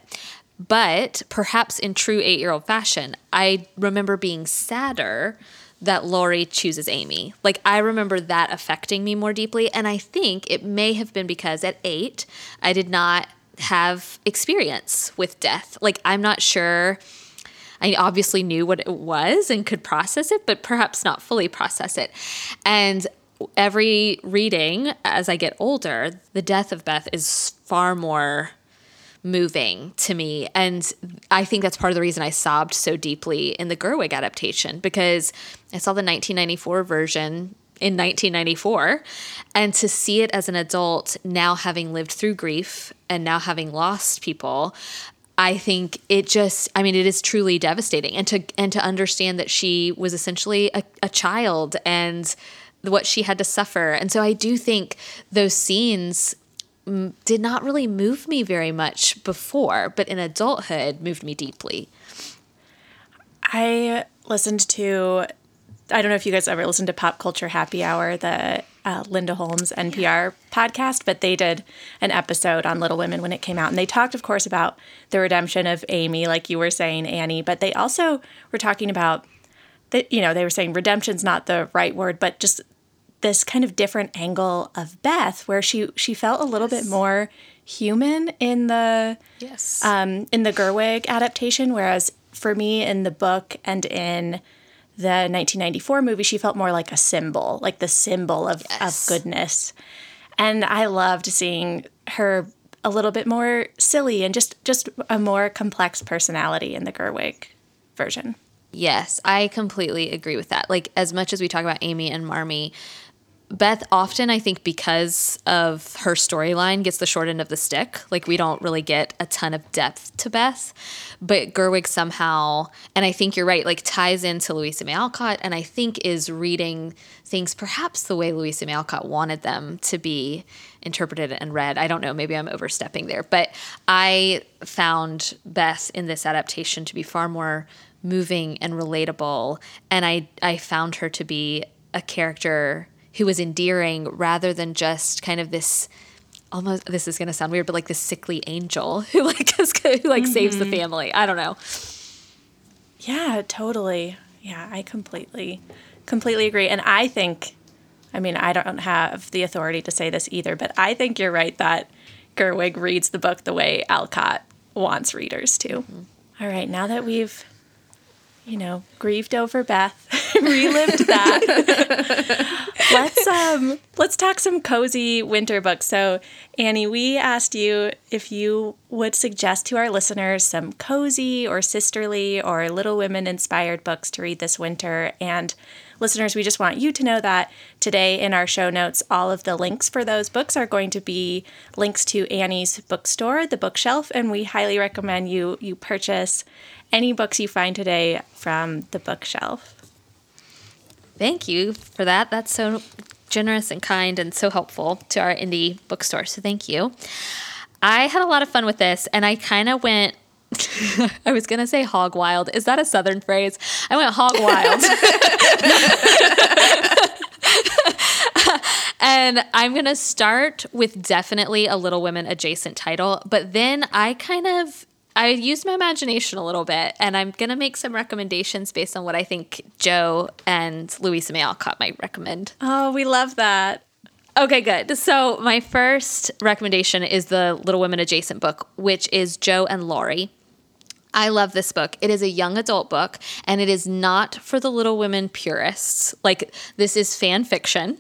But perhaps in true eight year old fashion, I remember being sadder that Laurie chooses Amy. Like, I remember that affecting me more deeply. And I think it may have been because at eight, I did not have experience with death. Like, I'm not sure. I obviously knew what it was and could process it, but perhaps not fully process it. And every reading as I get older, the death of Beth is far more moving to me. And I think that's part of the reason I sobbed so deeply in the Gerwig adaptation because I saw the 1994 version in 1994 and to see it as an adult now having lived through grief and now having lost people I think it just I mean it is truly devastating and to and to understand that she was essentially a, a child and what she had to suffer and so I do think those scenes mm, did not really move me very much before, but in adulthood moved me deeply. I listened to, I don't know if you guys ever listened to Pop Culture Happy Hour, the uh, Linda Holmes NPR podcast, but they did an episode on Little Women when it came out. And they talked, of course, about the redemption of Amy, like you were saying, Annie, but they also were talking about that, you know, they were saying redemption's not the right word, but just this kind of different angle of Beth, where she she felt a little yes. bit more human in the yes um, in the Gerwig adaptation, whereas for me in the book and in the 1994 movie, she felt more like a symbol, like the symbol of, yes. of goodness. And I loved seeing her a little bit more silly and just just a more complex personality in the Gerwig version. Yes, I completely agree with that. Like as much as we talk about Amy and Marmee, Beth often, I think, because of her storyline, gets the short end of the stick. Like, we don't really get a ton of depth to Beth. But Gerwig somehow, and I think you're right, like ties into Louisa May Alcott, and I think is reading things perhaps the way Louisa May Alcott wanted them to be interpreted and read. I don't know, maybe I'm overstepping there. But I found Beth in this adaptation to be far more moving and relatable. And I, I found her to be a character who was endearing rather than just kind of this almost this is going to sound weird but like this sickly angel who like who like mm-hmm. saves the mm-hmm. family i don't know yeah totally yeah i completely completely agree and i think i mean i don't have the authority to say this either but i think you're right that gerwig reads the book the way alcott wants readers to mm-hmm. All right now that we've you know, grieved over Beth, relived that. let's um let's talk some cozy winter books. So, Annie, we asked you if you would suggest to our listeners some cozy or sisterly or Little Women inspired books to read this winter. And listeners, we just want you to know that today in our show notes, all of the links for those books are going to be links to Annie's bookstore, the bookshelf, and we highly recommend you you purchase any books you find today from the bookshelf. Thank you for that. That's so generous and kind and so helpful to our indie bookstore. So thank you. I had a lot of fun with this and I kind of went I was going to say hog wild. Is that a southern phrase? I went hog wild. and I'm going to start with definitely a Little Women adjacent title, but then I kind of I used my imagination a little bit, and I'm gonna make some recommendations based on what I think Jo and Louisa May Alcott might recommend. Oh, we love that. Okay, good. So my first recommendation is the Little Women adjacent book, which is Jo and Laurie. I love this book. It is a young adult book, and it is not for the Little Women purists. Like this is fan fiction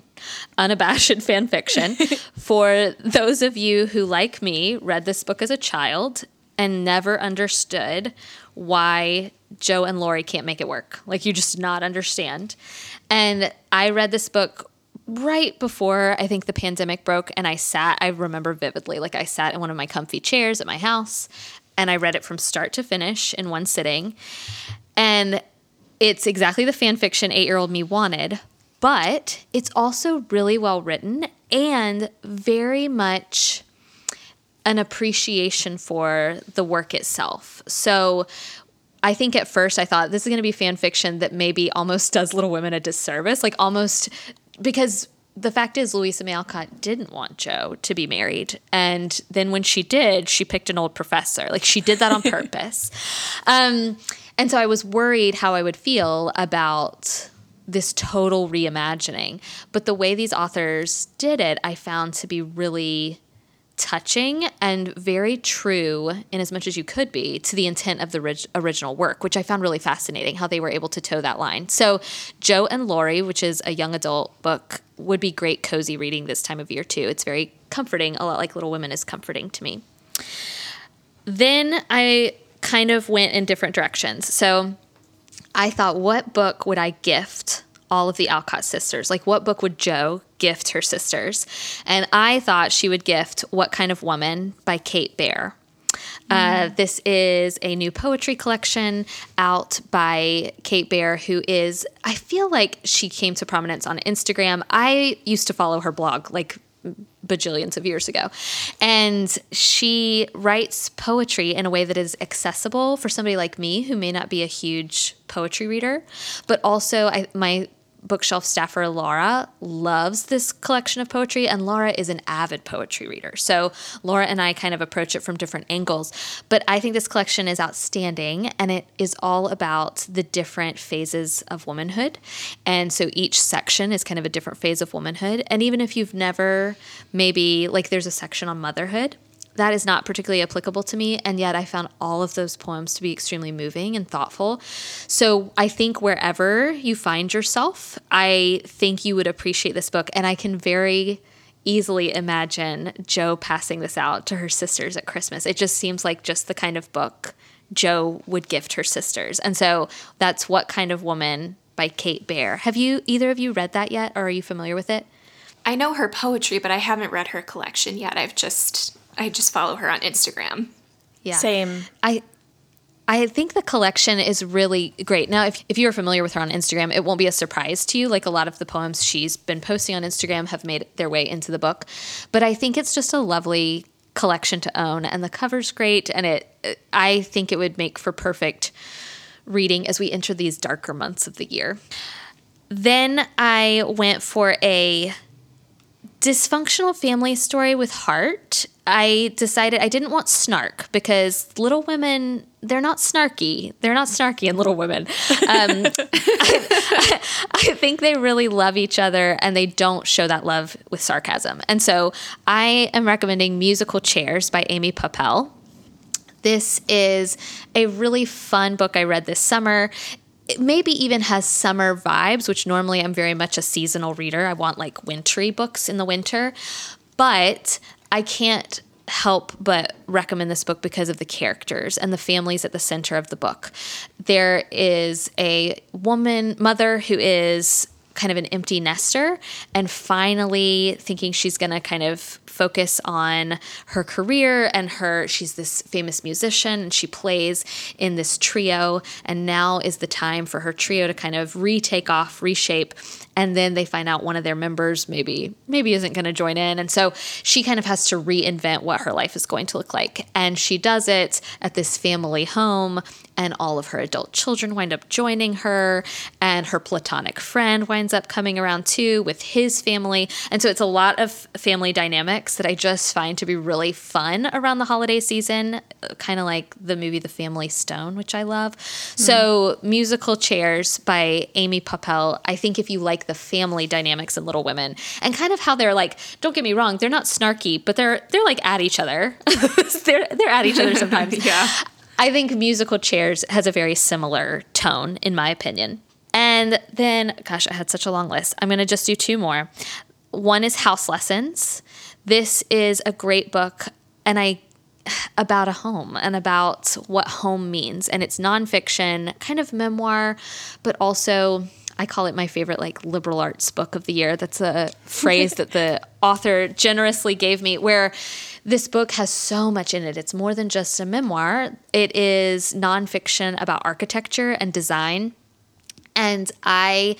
unabashed fan fiction. For those of you who, like me, read this book as a child and never understood why Jo and Laurie can't make it work. Like you just not understand. And I read this book right before I think the pandemic broke and I sat I remember vividly like I sat in one of my comfy chairs at my house and I read it from start to finish in one sitting. And it's exactly the fan fiction 8-year-old me wanted, but it's also really well written and very much an appreciation for the work itself. So I think at first I thought this is going to be fan fiction that maybe almost does Little Women a disservice, like almost because the fact is Louisa May Alcott didn't want Jo to be married, and then when she did, she picked an old professor. Like she did that on purpose. Um, and so I was worried how I would feel about this total reimagining. But the way these authors did it, I found to be really touching and very true in as much as you could be to the intent of the rig- original work which i found really fascinating how they were able to toe that line. So Jo and laurie which is a young adult book would be great cozy reading this time of year too. It's very comforting a lot like little women is comforting to me. Then i kind of went in different directions. So i thought what book would i gift all of the Alcott sisters. Like, what book would Jo gift her sisters? And I thought she would gift What Kind of Woman by Kate Baer. Uh, this is a new poetry collection out by Kate Baer, who is, I feel like she came to prominence on Instagram. I used to follow her blog like bajillions of years ago. And she writes poetry in a way that is accessible for somebody like me who may not be a huge poetry reader, but also I, my bookshelf staffer Laura loves this collection of poetry, and Laura is an avid poetry reader. So Laura and I kind of approach it from different angles. But I think this collection is outstanding, and it is all about the different phases of womanhood. And so each section is kind of a different phase of womanhood. And even if you've never, maybe like there's a section on motherhood that is not particularly applicable to me. And yet I found all of those poems to be extremely moving and thoughtful. So I think wherever you find yourself, I think you would appreciate this book. And I can very easily imagine Jo passing this out to her sisters at Christmas. It just seems like just the kind of book Jo would gift her sisters. And so that's What Kind of Woman by Kate Baer. Have you either of you read that yet or are you familiar with it? I know her poetry, but I haven't read her collection yet. I've just I just follow her on Instagram. Yeah. Same. I I think the collection is really great. Now, if, if you're familiar with her on Instagram, it won't be a surprise to you. Like a lot of the poems she's been posting on Instagram have made their way into the book. But I think it's just a lovely collection to own, and the cover's great. And it, I think it would make for perfect reading as we enter these darker months of the year. Then I went for a dysfunctional family story with heart. I decided I didn't want snark because Little Women, they're not snarky. They're not snarky in Little Women. Um, I, I, think they really love each other and they don't show that love with sarcasm. And so I am recommending Musical Chairs by Amy Poeppel. This is a really fun book I read this summer it maybe even has summer vibes, which normally I'm very much a seasonal reader. I want like wintry books in the winter. But I can't help but recommend this book because of the characters and the families at the center of the book. There is a woman, mother, who is kind of an empty nester and finally thinking she's going to kind of focus on her career and her she's this famous musician and she plays in this trio and now is the time for her trio to kind of retake off reshape and then they find out one of their members maybe maybe isn't going to join in. And so she kind of has to reinvent what her life is going to look like. And she does it at this family home and all of her adult children wind up joining her and her platonic friend winds up coming around too with his family. And so it's a lot of family dynamics that i just find to be really fun around the holiday season kind of like the movie the family stone which i love mm. so musical chairs by amy Poeppel. i think if you like the family dynamics in little women and kind of how they're like don't get me wrong they're not snarky but they're they're like at each other they're they're at each other sometimes yeah I think musical chairs has a very similar tone, in my opinion. And then, gosh, I had such a long list. I'm going to just do two more. One is House Lessons. This is a great book, and I about a home and about what home means. And it's nonfiction, kind of memoir, but also I call it my favorite like liberal arts book of the year. That's a phrase that the author generously gave me where this book has so much in it. It's more than just a memoir. It is nonfiction about architecture and design. And I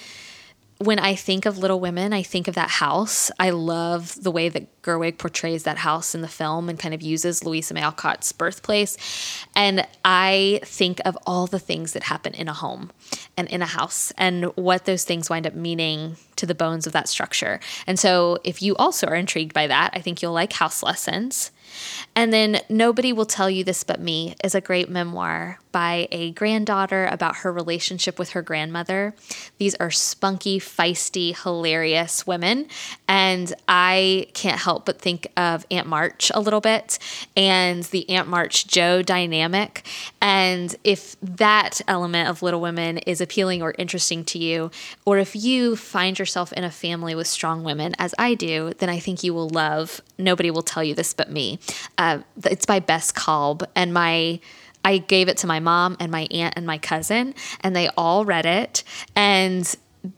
when I think of Little Women, I think of that house. I love the way that Gerwig portrays that house in the film and kind of uses Louisa May Alcott's birthplace. And I think of all the things that happen in a home and in a house and what those things wind up meaning to the bones of that structure. And so, if you also are intrigued by that, I think you'll like House Lessons. And then Nobody Will Tell You This But Me is a great memoir by a granddaughter about her relationship with her grandmother. These are spunky, feisty, hilarious women. And I can't help but think of Aunt March a little bit and the Aunt March Jo dynamic. And if that element of Little Women is appealing or interesting to you, or if you find yourself in a family with strong women, as I do, then I think you will love Nobody Will Tell You This But Me. Uh, it's by Bess Kalb, and my I gave it to my mom and my aunt and my cousin, and they all read it and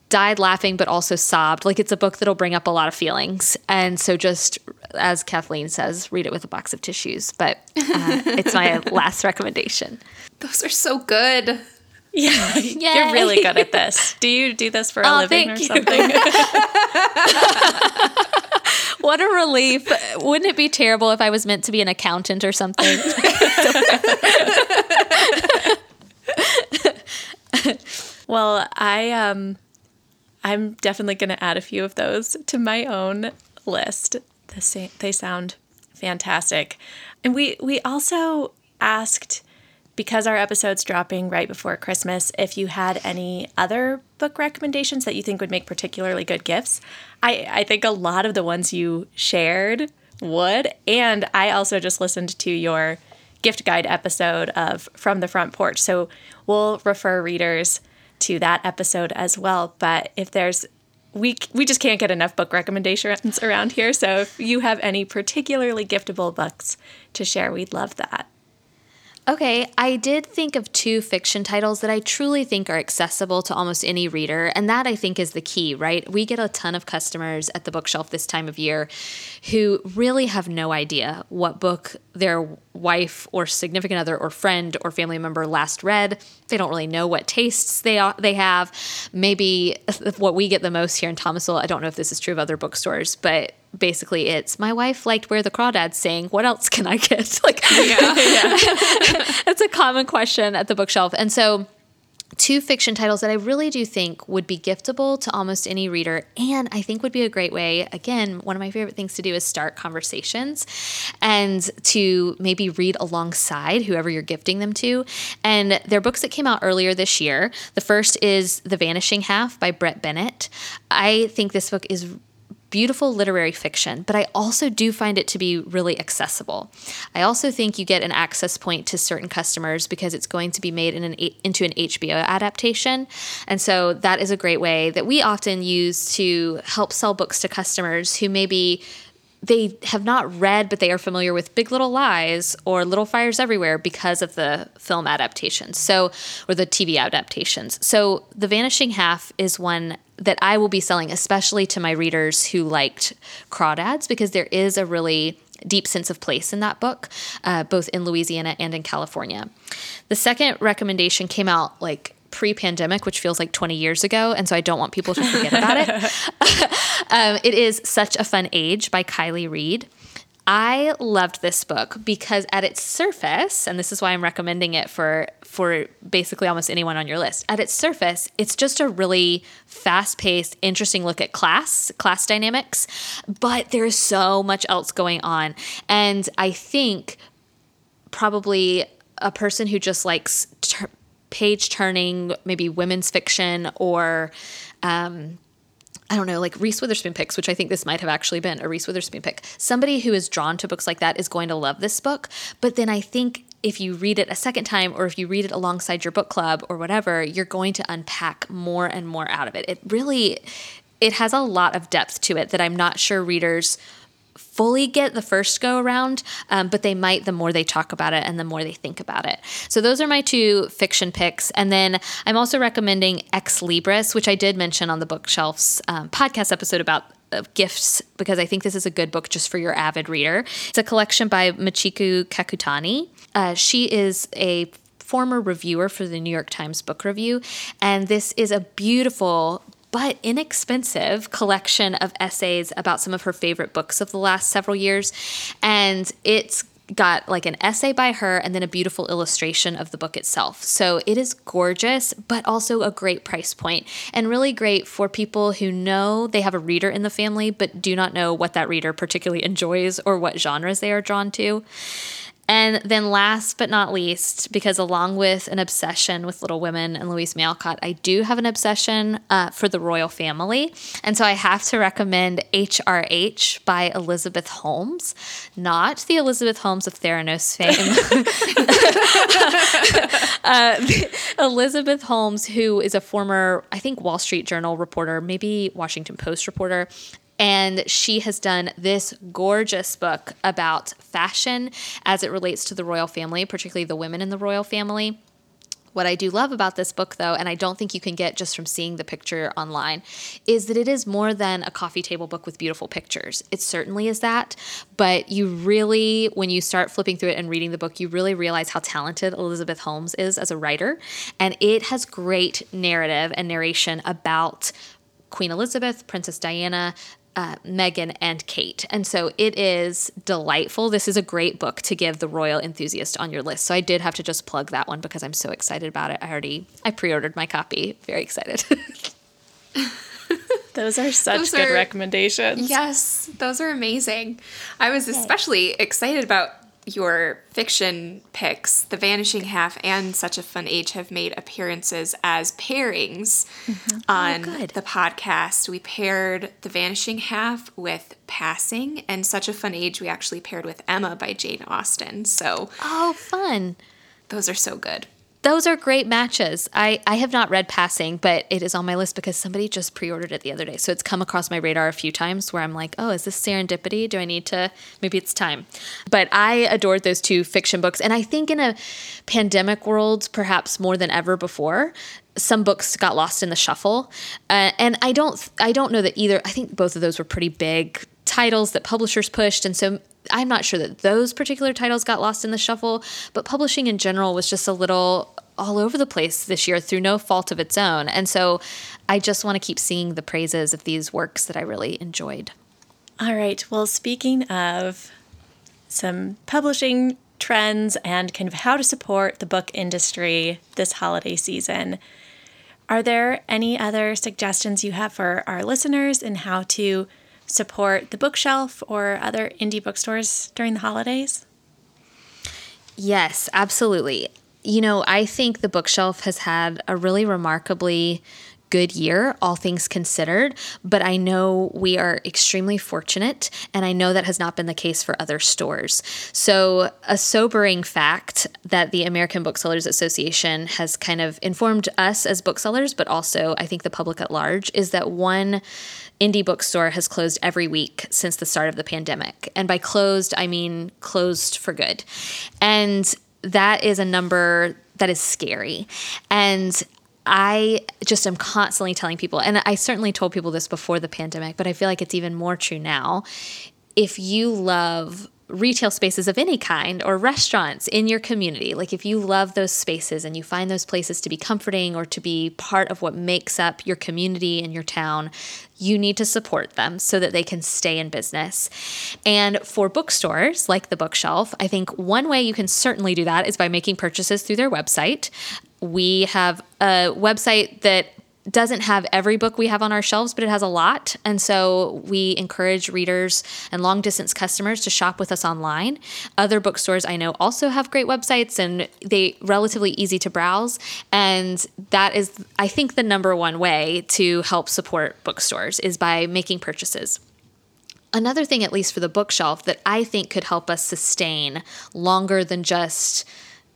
died laughing, but also sobbed. Like it's a book that'll bring up a lot of feelings, and so just as Kathleen says, read it with a box of tissues. But uh, it's my last recommendation. Those are so good. Yeah, you're really good at this. Do you do this for a oh, living or something? what a relief. Wouldn't it be terrible if I was meant to be an accountant or something? well, I um I'm definitely going to add a few of those to my own list. They sound fantastic. And we we also asked because our episode's dropping right before Christmas, if you had any other book recommendations that you think would make particularly good gifts, I, I think a lot of the ones you shared would. And I also just listened to your gift guide episode of From the Front Porch. So we'll refer readers to that episode as well. But if there's we we just can't get enough book recommendations around here. So if you have any particularly giftable books to share, we'd love that. Okay, I did think of two fiction titles that I truly think are accessible to almost any reader, and that I think is the key, right? We get a ton of customers at the bookshelf this time of year who really have no idea what book their wife or significant other or friend or family member last read. They don't really know what tastes they are, they have. Maybe what we get the most here in Thomasville, I don't know if this is true of other bookstores, but basically it's my wife liked where the crawdads sing what else can i get like yeah, it's a common question at the bookshelf and so two fiction titles that I really do think would be giftable to almost any reader, and I think would be a great way. Again, one of my favorite things to do is start conversations and to maybe read alongside whoever you're gifting them to. And they're books that came out earlier this year. The first is The Vanishing Half by Brit Bennett. I think this book is beautiful literary fiction, but I also do find it to be really accessible. I also think you get an access point to certain customers because it's going to be made in an, into an HBO adaptation. And so that is a great way that we often use to help sell books to customers who maybe they have not read, but they are familiar with Big Little Lies or Little Fires Everywhere because of the film adaptations. So, or the TV adaptations. So, The Vanishing Half is one that I will be selling, especially to my readers who liked crawdads, because there is a really deep sense of place in that book, uh, both in Louisiana and in California. The second recommendation came out like pre pandemic, which feels like 20 years ago. And so I don't want people to forget about it. um, it is Such a Fun Age by Kiley Reid. I loved this book because at its surface, and this is why I'm recommending it for for basically almost anyone on your list. At its surface, it's just a really fast-paced, interesting look at class, class dynamics, but there is so much else going on. And I think probably a person who just likes ter- page turning, maybe women's fiction or um, I don't know, like Reese Witherspoon picks, which I think this might have actually been a Reese Witherspoon pick. Somebody who is drawn to books like that is going to love this book. But then I think if you read it a second time or if you read it alongside your book club or whatever, you're going to unpack more and more out of it. It really it has a lot of depth to it that I'm not sure readers fully get the first go around, um, but they might the more they talk about it and the more they think about it. So those are my two fiction picks. And then I'm also recommending Ex Libris, which I did mention on the bookshelves um, podcast episode about uh, gifts because I think this is a good book just for your avid reader. It's a collection by Michiko Kakutani. Uh, she is a former reviewer for the New York Times Book Review, and this is a beautiful but inexpensive collection of essays about some of her favorite books of the last several years. And it's got like an essay by her and then a beautiful illustration of the book itself. So it is gorgeous, but also a great price point and really great for people who know they have a reader in the family, but do not know what that reader particularly enjoys or what genres they are drawn to. And then, last but not least, because along with an obsession with Little Women and Louisa May Alcott, I do have an obsession uh, for the royal family. And so I have to recommend HRH by Elizabeth Holmes, not the Elizabeth Holmes of Theranos fame. uh, Elizabeth Holmes, who is a former, I think, Wall Street Journal reporter, maybe Washington Post reporter, and she has done this gorgeous book about fashion as it relates to the royal family, particularly the women in the royal family. What I do love about this book, though, and I don't think you can get just from seeing the picture online, is that it is more than a coffee table book with beautiful pictures. It certainly is that, but you really, when you start flipping through it and reading the book, you really realize how talented Elizabeth Holmes is as a writer. And it has great narrative and narration about Queen Elizabeth, Princess Diana, uh, Meghan and Kate. And so it is delightful. This is a great book to give the royal enthusiast on your list. So I did have to just plug that one because I'm so excited about it. I already I pre-ordered my copy. Very excited. those are such those good are, recommendations. Yes, those are amazing. I was especially excited about your fiction picks, The Vanishing Half and Such a Fun Age, have made appearances as pairings mm-hmm. on oh, the podcast. We paired The Vanishing Half with Passing, and Such a Fun Age we actually paired with Emma by Jane Austen. So, oh, fun. Those are so good those are great matches. I, I have not read Passing, but it is on my list because somebody just pre ordered it the other day. So it's come across my radar a few times where I'm like, oh, is this serendipity? Do I need to? Maybe it's time. But I adored those two fiction books. And I think in a pandemic world, perhaps more than ever before, some books got lost in the shuffle. Uh, and I don't, I don't know that either. I think both of those were pretty big titles that publishers pushed. And so I'm not sure that those particular titles got lost in the shuffle, but publishing in general was just a little all over the place this year through no fault of its own. And so I just want to keep seeing the praises of these works that I really enjoyed. All right. Well, speaking of some publishing trends and kind of how to support the book industry this holiday season, are there any other suggestions you have for our listeners in how to support the bookshelf or other indie bookstores during the holidays? Yes, absolutely. You know, I think the bookshelf has had a really remarkably good year, all things considered, but I know we are extremely fortunate, and I know that has not been the case for other stores. So, a sobering fact that the American Booksellers Association has kind of informed us as booksellers, but also I think the public at large, is that one indie bookstore has closed every week since the start of the pandemic. And by closed, I mean closed for good. And that is a number that is scary. And I just am constantly telling people, and I certainly told people this before the pandemic, but I feel like it's even more true now. If you love retail spaces of any kind or restaurants in your community, like if you love those spaces and you find those places to be comforting or to be part of what makes up your community and your town, you need to support them so that they can stay in business. And for bookstores like the bookshelf, I think one way you can certainly do that is by making purchases through their website. We have a website that doesn't have every book we have on our shelves, but it has a lot. And so we encourage readers and long distance customers to shop with us online. Other bookstores I know also have great websites and they relatively easy to browse. And that is, I think, the number one way to help support bookstores is by making purchases. Another thing, at least for the bookshelf, that I think could help us sustain longer than just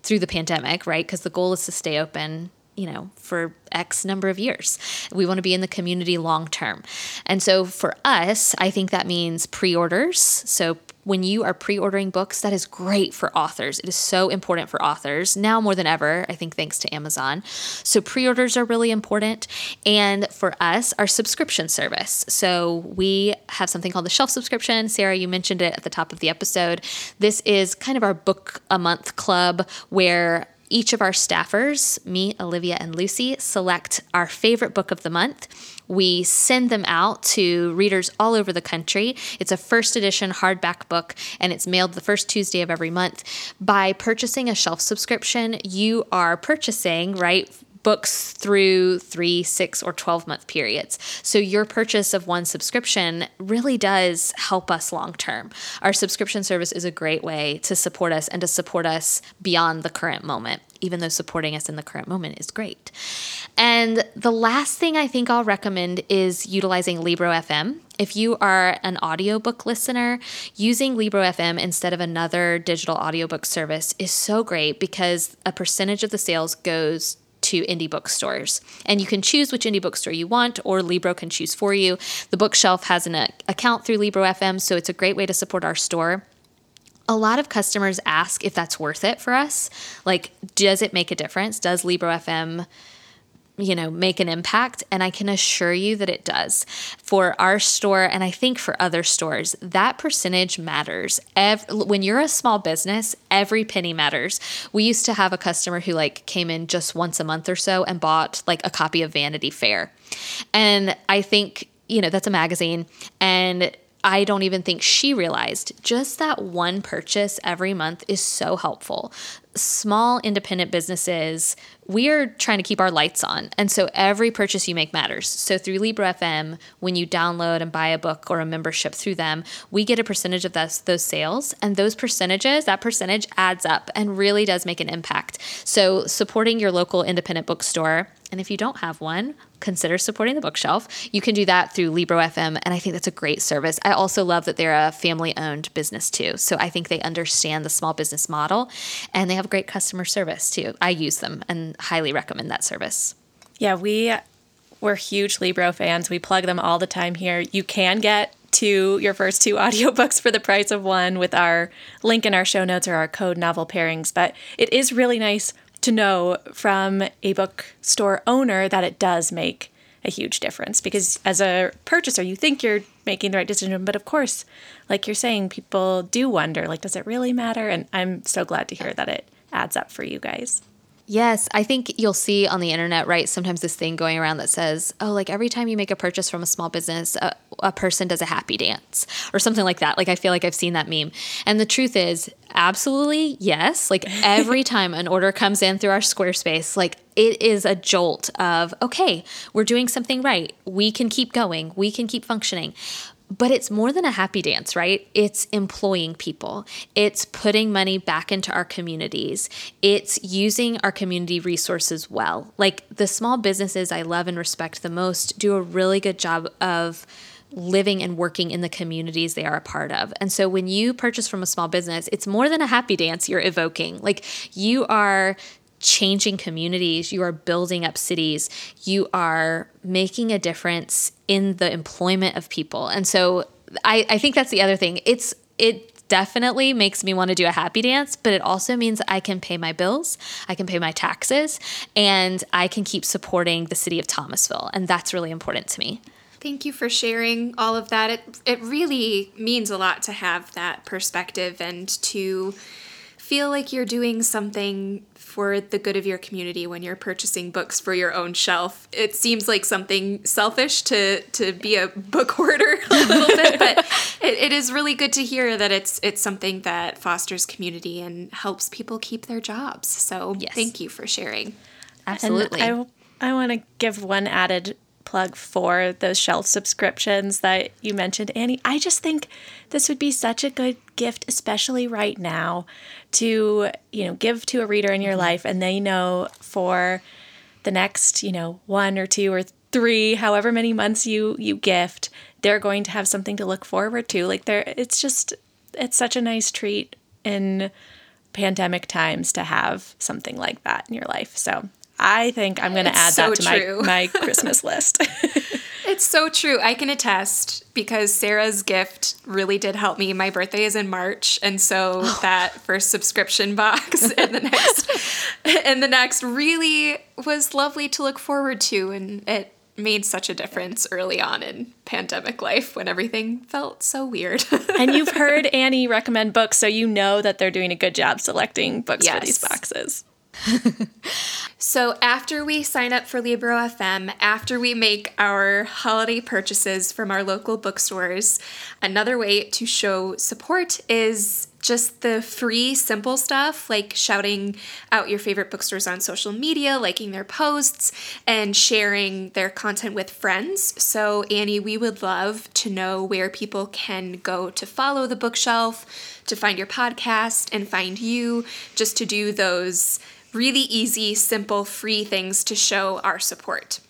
through the pandemic, right? Because the goal is to stay open you know, for X number of years. We want to be in the community long term. And so for us, I think that means pre orders. So when you are pre ordering books, that is great for authors. It is so important for authors now more than ever, I think, thanks to Amazon. So pre orders are really important. And for us, our subscription service. So we have something called the shelf subscription. Sarah, you mentioned it at the top of the episode. This is kind of our book a month club where each of our staffers, me, Olivia, and Lucy, select our favorite book of the month. We send them out to readers all over the country. It's a first edition hardback book and it's mailed the first Tuesday of every month. By purchasing a shelf subscription, you are purchasing, right? Books through three, six, or 12 month periods. So your purchase of one subscription really does help us long term. Our subscription service is a great way to support us and to support us beyond the current moment, even though supporting us in the current moment is great. And the last thing I think I'll recommend is utilizing Libro FM. If you are an audiobook listener, using Libro FM instead of another digital audiobook service is so great because a percentage of the sales goes to indie bookstores. And you can choose which indie bookstore you want, or Libro can choose for you. The bookshelf has an account through Libro FM, so it's a great way to support our store. A lot of customers ask if that's worth it for us. Like, does it make a difference? Does Libro FM you know, make an impact. And I can assure you that it does. For our store, and I think for other stores, that percentage matters. Every, when you're a small business, every penny matters. We used to have a customer who like came in just once a month or so and bought like a copy of Vanity Fair. And I think, you know, that's a magazine. And I don't even think she realized just that one purchase every month is so helpful. Small independent businesses, we are trying to keep our lights on. And so every purchase you make matters. So through Libro FM, when you download and buy a book or a membership through them, we get a percentage of those, those sales. And those percentages, that percentage adds up and really does make an impact. So supporting your local independent bookstore and if you don't have one, consider supporting the bookshelf. You can do that through Libro FM, and I think that's a great service. I also love that they're a family owned business too. So I think they understand the small business model and they have great customer service too. I use them and highly recommend that service. Yeah, we we're huge Libro fans. We plug them all the time here. You can get to your first two audiobooks for the price of one with our link in our show notes or our code novel pairings, but it is really nice to know from a bookstore owner that it does make a huge difference. Because as a purchaser you think you're making the right decision but of course like you're saying people do wonder like does it really matter? And i'm so glad to hear that it adds up for you guys Yes, I think you'll see on the internet, right? Sometimes this thing going around that says, oh, like every time you make a purchase from a small business, a, a, person does a happy dance or something like that. Like, I feel like I've seen that meme. And the truth is, absolutely yes. Like, every time an order comes in through our Squarespace, like, it is a jolt of, okay, we're doing something right. We can keep going, we can keep functioning. But it's more than a happy dance, right? It's employing people. It's putting money back into our communities. It's using our community resources well. Like the small businesses I love and respect the most do a really good job of living and working in the communities they are a part of. And so when you purchase from a small business, it's more than a happy dance you're evoking. Like you are changing communities, you are building up cities, you are making a difference in the employment of people. And so I, I think that's the other thing. It's it definitely makes me want to do a happy dance, but it also means I can pay my bills, I can pay my taxes, and I can keep supporting the city of Thomasville. And that's really important to me. Thank you for sharing all of that. It it really means a lot to have that perspective and to feel like you're doing something for the good of your community when you're purchasing books for your own shelf. It seems like something selfish to to be a book hoarder a little bit, but it, it is really good to hear that it's it's something that fosters community and helps people keep their jobs. So yes. thank you for sharing. Absolutely. And I, I want to give one added plug for those shelf subscriptions that you mentioned, Annie. I just think this would be such a good gift, especially right now, to you know give to a reader in your mm-hmm. life, and they know for the next you know one or two or three, however many months you you gift, they're going to have something to look forward to. Like there, it's just it's such a nice treat in pandemic times to have something like that in your life. So I think I'm going to add so that to my, my Christmas list. it's so true. I can attest because Sarah's gift really did help me. My birthday is in March, and so oh. that first subscription box in the next in the next really was lovely to look forward to, and it made such a difference early on in pandemic life when everything felt so weird. and you've heard Annie recommend books, so you know that they're doing a good job selecting books yes. for these boxes. so, after we sign up for Libro FM, after we make our holiday purchases from our local bookstores, another way to show support is just the free, simple stuff like shouting out your favorite bookstores on social media, liking their posts, and sharing their content with friends. So, Annie, we would love to know where people can go to follow the bookshelf, to find your podcast, and find you, just to do those really easy, simple, free things to show our support.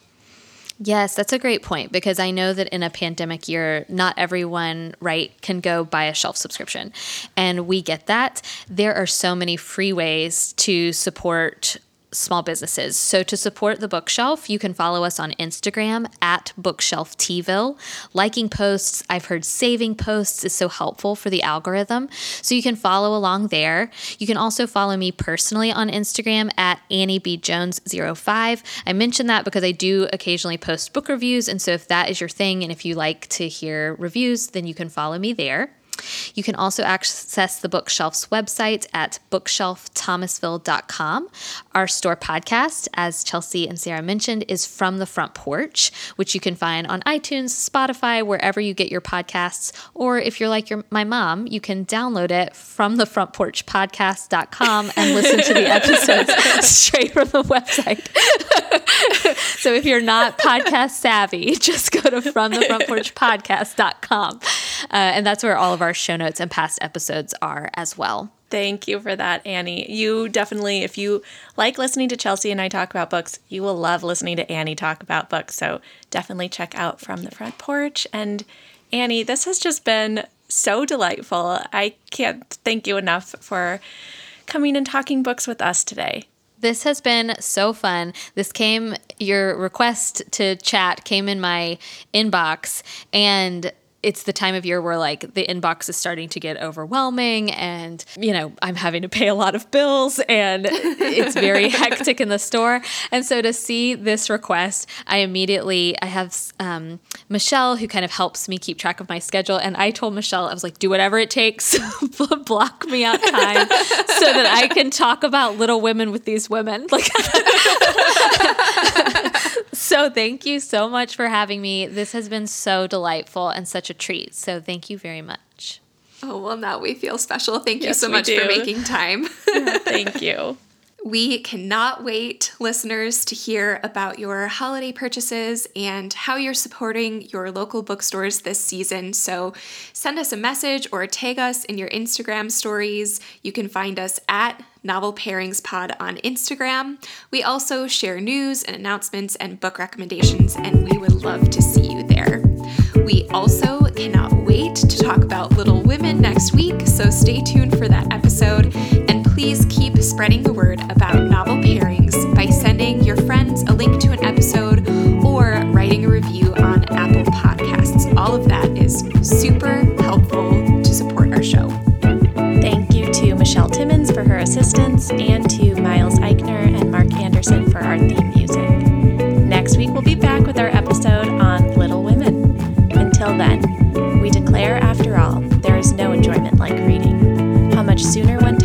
Yes, that's a great point because I know that in a pandemic year, not everyone, right, can go buy a shelf subscription. And we get that. There are so many free ways to support small businesses. So to support the bookshelf, you can follow us on Instagram at bookshelftville. Liking posts, I've heard saving posts is so helpful for the algorithm. So you can follow along there. You can also follow me personally on Instagram at Annie B Jones 05. I mention that because I do occasionally post book reviews. And so if that is your thing and if you like to hear reviews, then you can follow me there. You can also access the bookshelf's website at bookshelfthomasville.com. Our store podcast, as Chelsea and Sarah mentioned, is From the Front Porch, which you can find on iTunes, Spotify, wherever you get your podcasts. Or if you're like your, my mom, you can download it from the front porch podcast.com and listen to the episodes straight from the website. so if you're not podcast savvy, just go to from the front porch podcast.com. Uh, and that's where all of our show notes and past episodes are as well. Thank you for that, Annie. You definitely, if you like listening to Chelsea and I talk about books, you will love listening to Annie talk about books. So definitely check out From the Front Porch. And Annie, this has just been so delightful. I can't thank you enough for coming and talking books with us today. This has been so fun. This came, your request to chat came in my inbox, and it's the time of year where like the inbox is starting to get overwhelming and you know i'm having to pay a lot of bills and it's very hectic in the store. And so to see this request i immediately i have um, michelle who kind of helps me keep track of my schedule. And i told michelle i was like do whatever it takes block me out time so that i can talk about little women with these women. Like so thank you so much for having me this has been so delightful and such a treat. So thank you very much. Oh, well, now we feel special. Thank yes, you so much do. for making time. thank you. We cannot wait, listeners, to hear about your holiday purchases and how you're supporting your local bookstores this season. So send us a message or tag us in your Instagram stories. You can find us at Novel Pairings Pod on Instagram. We also share news and announcements and book recommendations, and we would love to see you there. We also cannot wait to talk about Little Women next week, so stay tuned for that episode. And please keep spreading the word about novel pairings by sending your friends a link to an episode or writing a review assistance, and to Miles Eichner and Mark Anderson for our theme music. Next week, we'll be back with our episode on Little Women. Until then, we declare, after all, there is no enjoyment like reading. How much sooner one